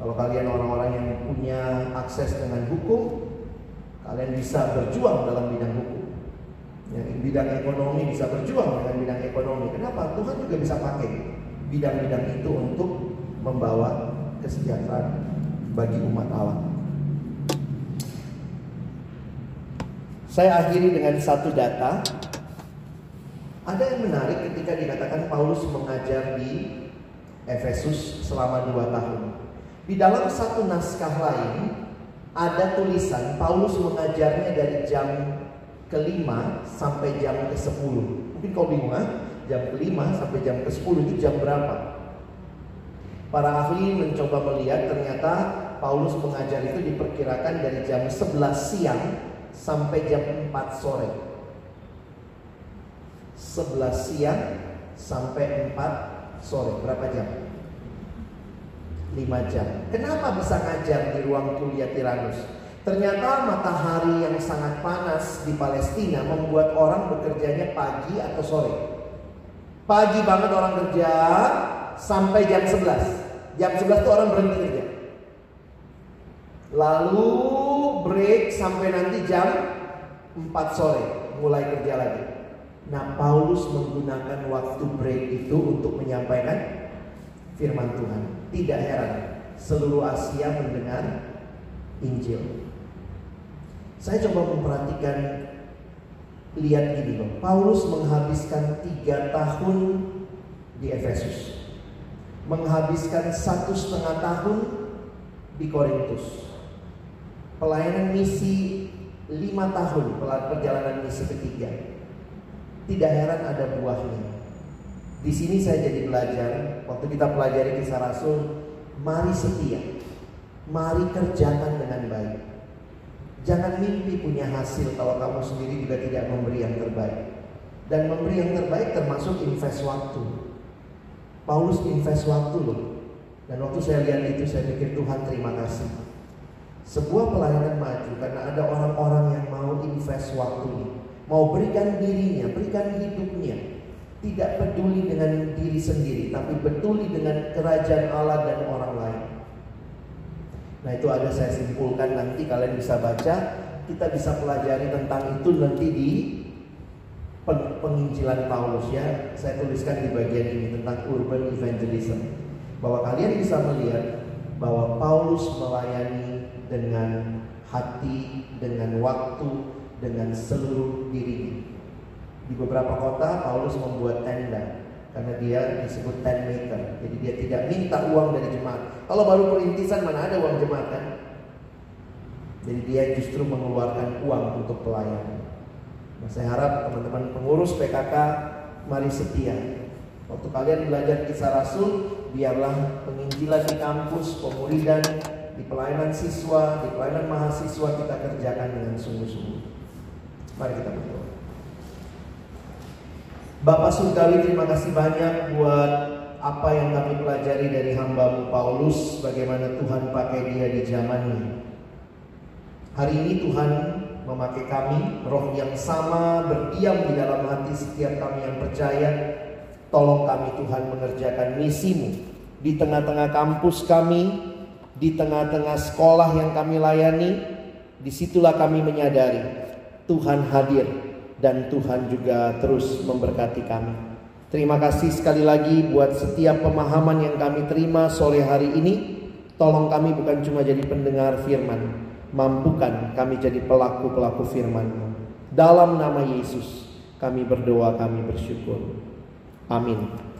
Kalau kalian orang-orang yang punya akses dengan hukum, kalian bisa berjuang dalam bidang hukum. Yang bidang ekonomi bisa berjuang dengan bidang ekonomi. Kenapa? Tuhan juga bisa pakai bidang-bidang itu untuk membawa kesejahteraan bagi umat Allah. Saya akhiri dengan satu data. Ada yang menarik ketika dikatakan Paulus mengajar di Efesus selama dua tahun. Di dalam satu naskah lain ada tulisan Paulus mengajarnya dari jam kelima sampai jam ke sepuluh. Mungkin kau bingung, ah? jam kelima sampai jam ke sepuluh itu jam berapa? Para ahli mencoba melihat ternyata Paulus mengajar itu diperkirakan dari jam 11 siang sampai jam 4 sore. 11 siang sampai 4 sore. Berapa jam? 5 jam. Kenapa bisa ngajar di ruang kuliah Tiranus? Ternyata matahari yang sangat panas di Palestina membuat orang bekerjanya pagi atau sore. Pagi banget orang kerja sampai jam 11. Jam 11 itu orang berhenti kerja. Lalu break sampai nanti jam 4 sore mulai kerja lagi. Nah, Paulus menggunakan waktu break itu untuk menyampaikan firman Tuhan. Tidak heran seluruh Asia mendengar Injil. Saya coba memperhatikan lihat gini loh, Paulus menghabiskan tiga tahun di Efesus, menghabiskan satu setengah tahun di Korintus, pelayanan misi lima tahun perjalanan misi ketiga. Tidak heran ada buahnya. Di sini saya jadi belajar, waktu kita pelajari kisah Rasul, mari setia, mari kerjakan dengan baik. Jangan mimpi punya hasil kalau kamu sendiri juga tidak memberi yang terbaik. Dan memberi yang terbaik termasuk invest waktu. Paulus invest waktu loh. Dan waktu saya lihat itu saya pikir Tuhan terima kasih. Sebuah pelayanan maju karena ada orang-orang yang mau invest waktunya. Mau berikan dirinya, berikan hidupnya tidak peduli dengan diri sendiri, tapi peduli dengan kerajaan Allah dan orang lain. Nah itu ada saya simpulkan nanti kalian bisa baca, kita bisa pelajari tentang itu nanti di penginjilan Paulus ya. Saya tuliskan di bagian ini tentang urban evangelism. Bahwa kalian bisa melihat bahwa Paulus melayani dengan hati, dengan waktu, dengan seluruh dirinya. Di beberapa kota Paulus membuat tenda karena dia disebut tent maker. Jadi dia tidak minta uang dari jemaat. Kalau baru perintisan mana ada uang jemaat kan? Jadi dia justru mengeluarkan uang untuk pelayanan. Nah, saya harap teman-teman pengurus PKK mari setia. Waktu kalian belajar kisah Rasul, biarlah penginjilan di kampus, pemuridan, di pelayanan siswa, di pelayanan mahasiswa kita kerjakan dengan sungguh-sungguh. Mari kita berdoa. Bapak Surgawi terima kasih banyak buat apa yang kami pelajari dari hambamu Paulus Bagaimana Tuhan pakai dia di zamannya Hari ini Tuhan memakai kami Roh yang sama berdiam di dalam hati setiap kami yang percaya. Tolong kami Tuhan mengerjakan misimu Di tengah-tengah kampus kami Di tengah-tengah sekolah yang kami layani. Di situlah kami menyadari Tuhan hadir dan Tuhan juga terus memberkati kami. Terima kasih sekali lagi buat setiap pemahaman yang kami terima sore hari ini. Tolong kami bukan cuma jadi pendengar firman, mampukan kami jadi pelaku-pelaku firman. Dalam nama Yesus kami berdoa, kami bersyukur. Amin.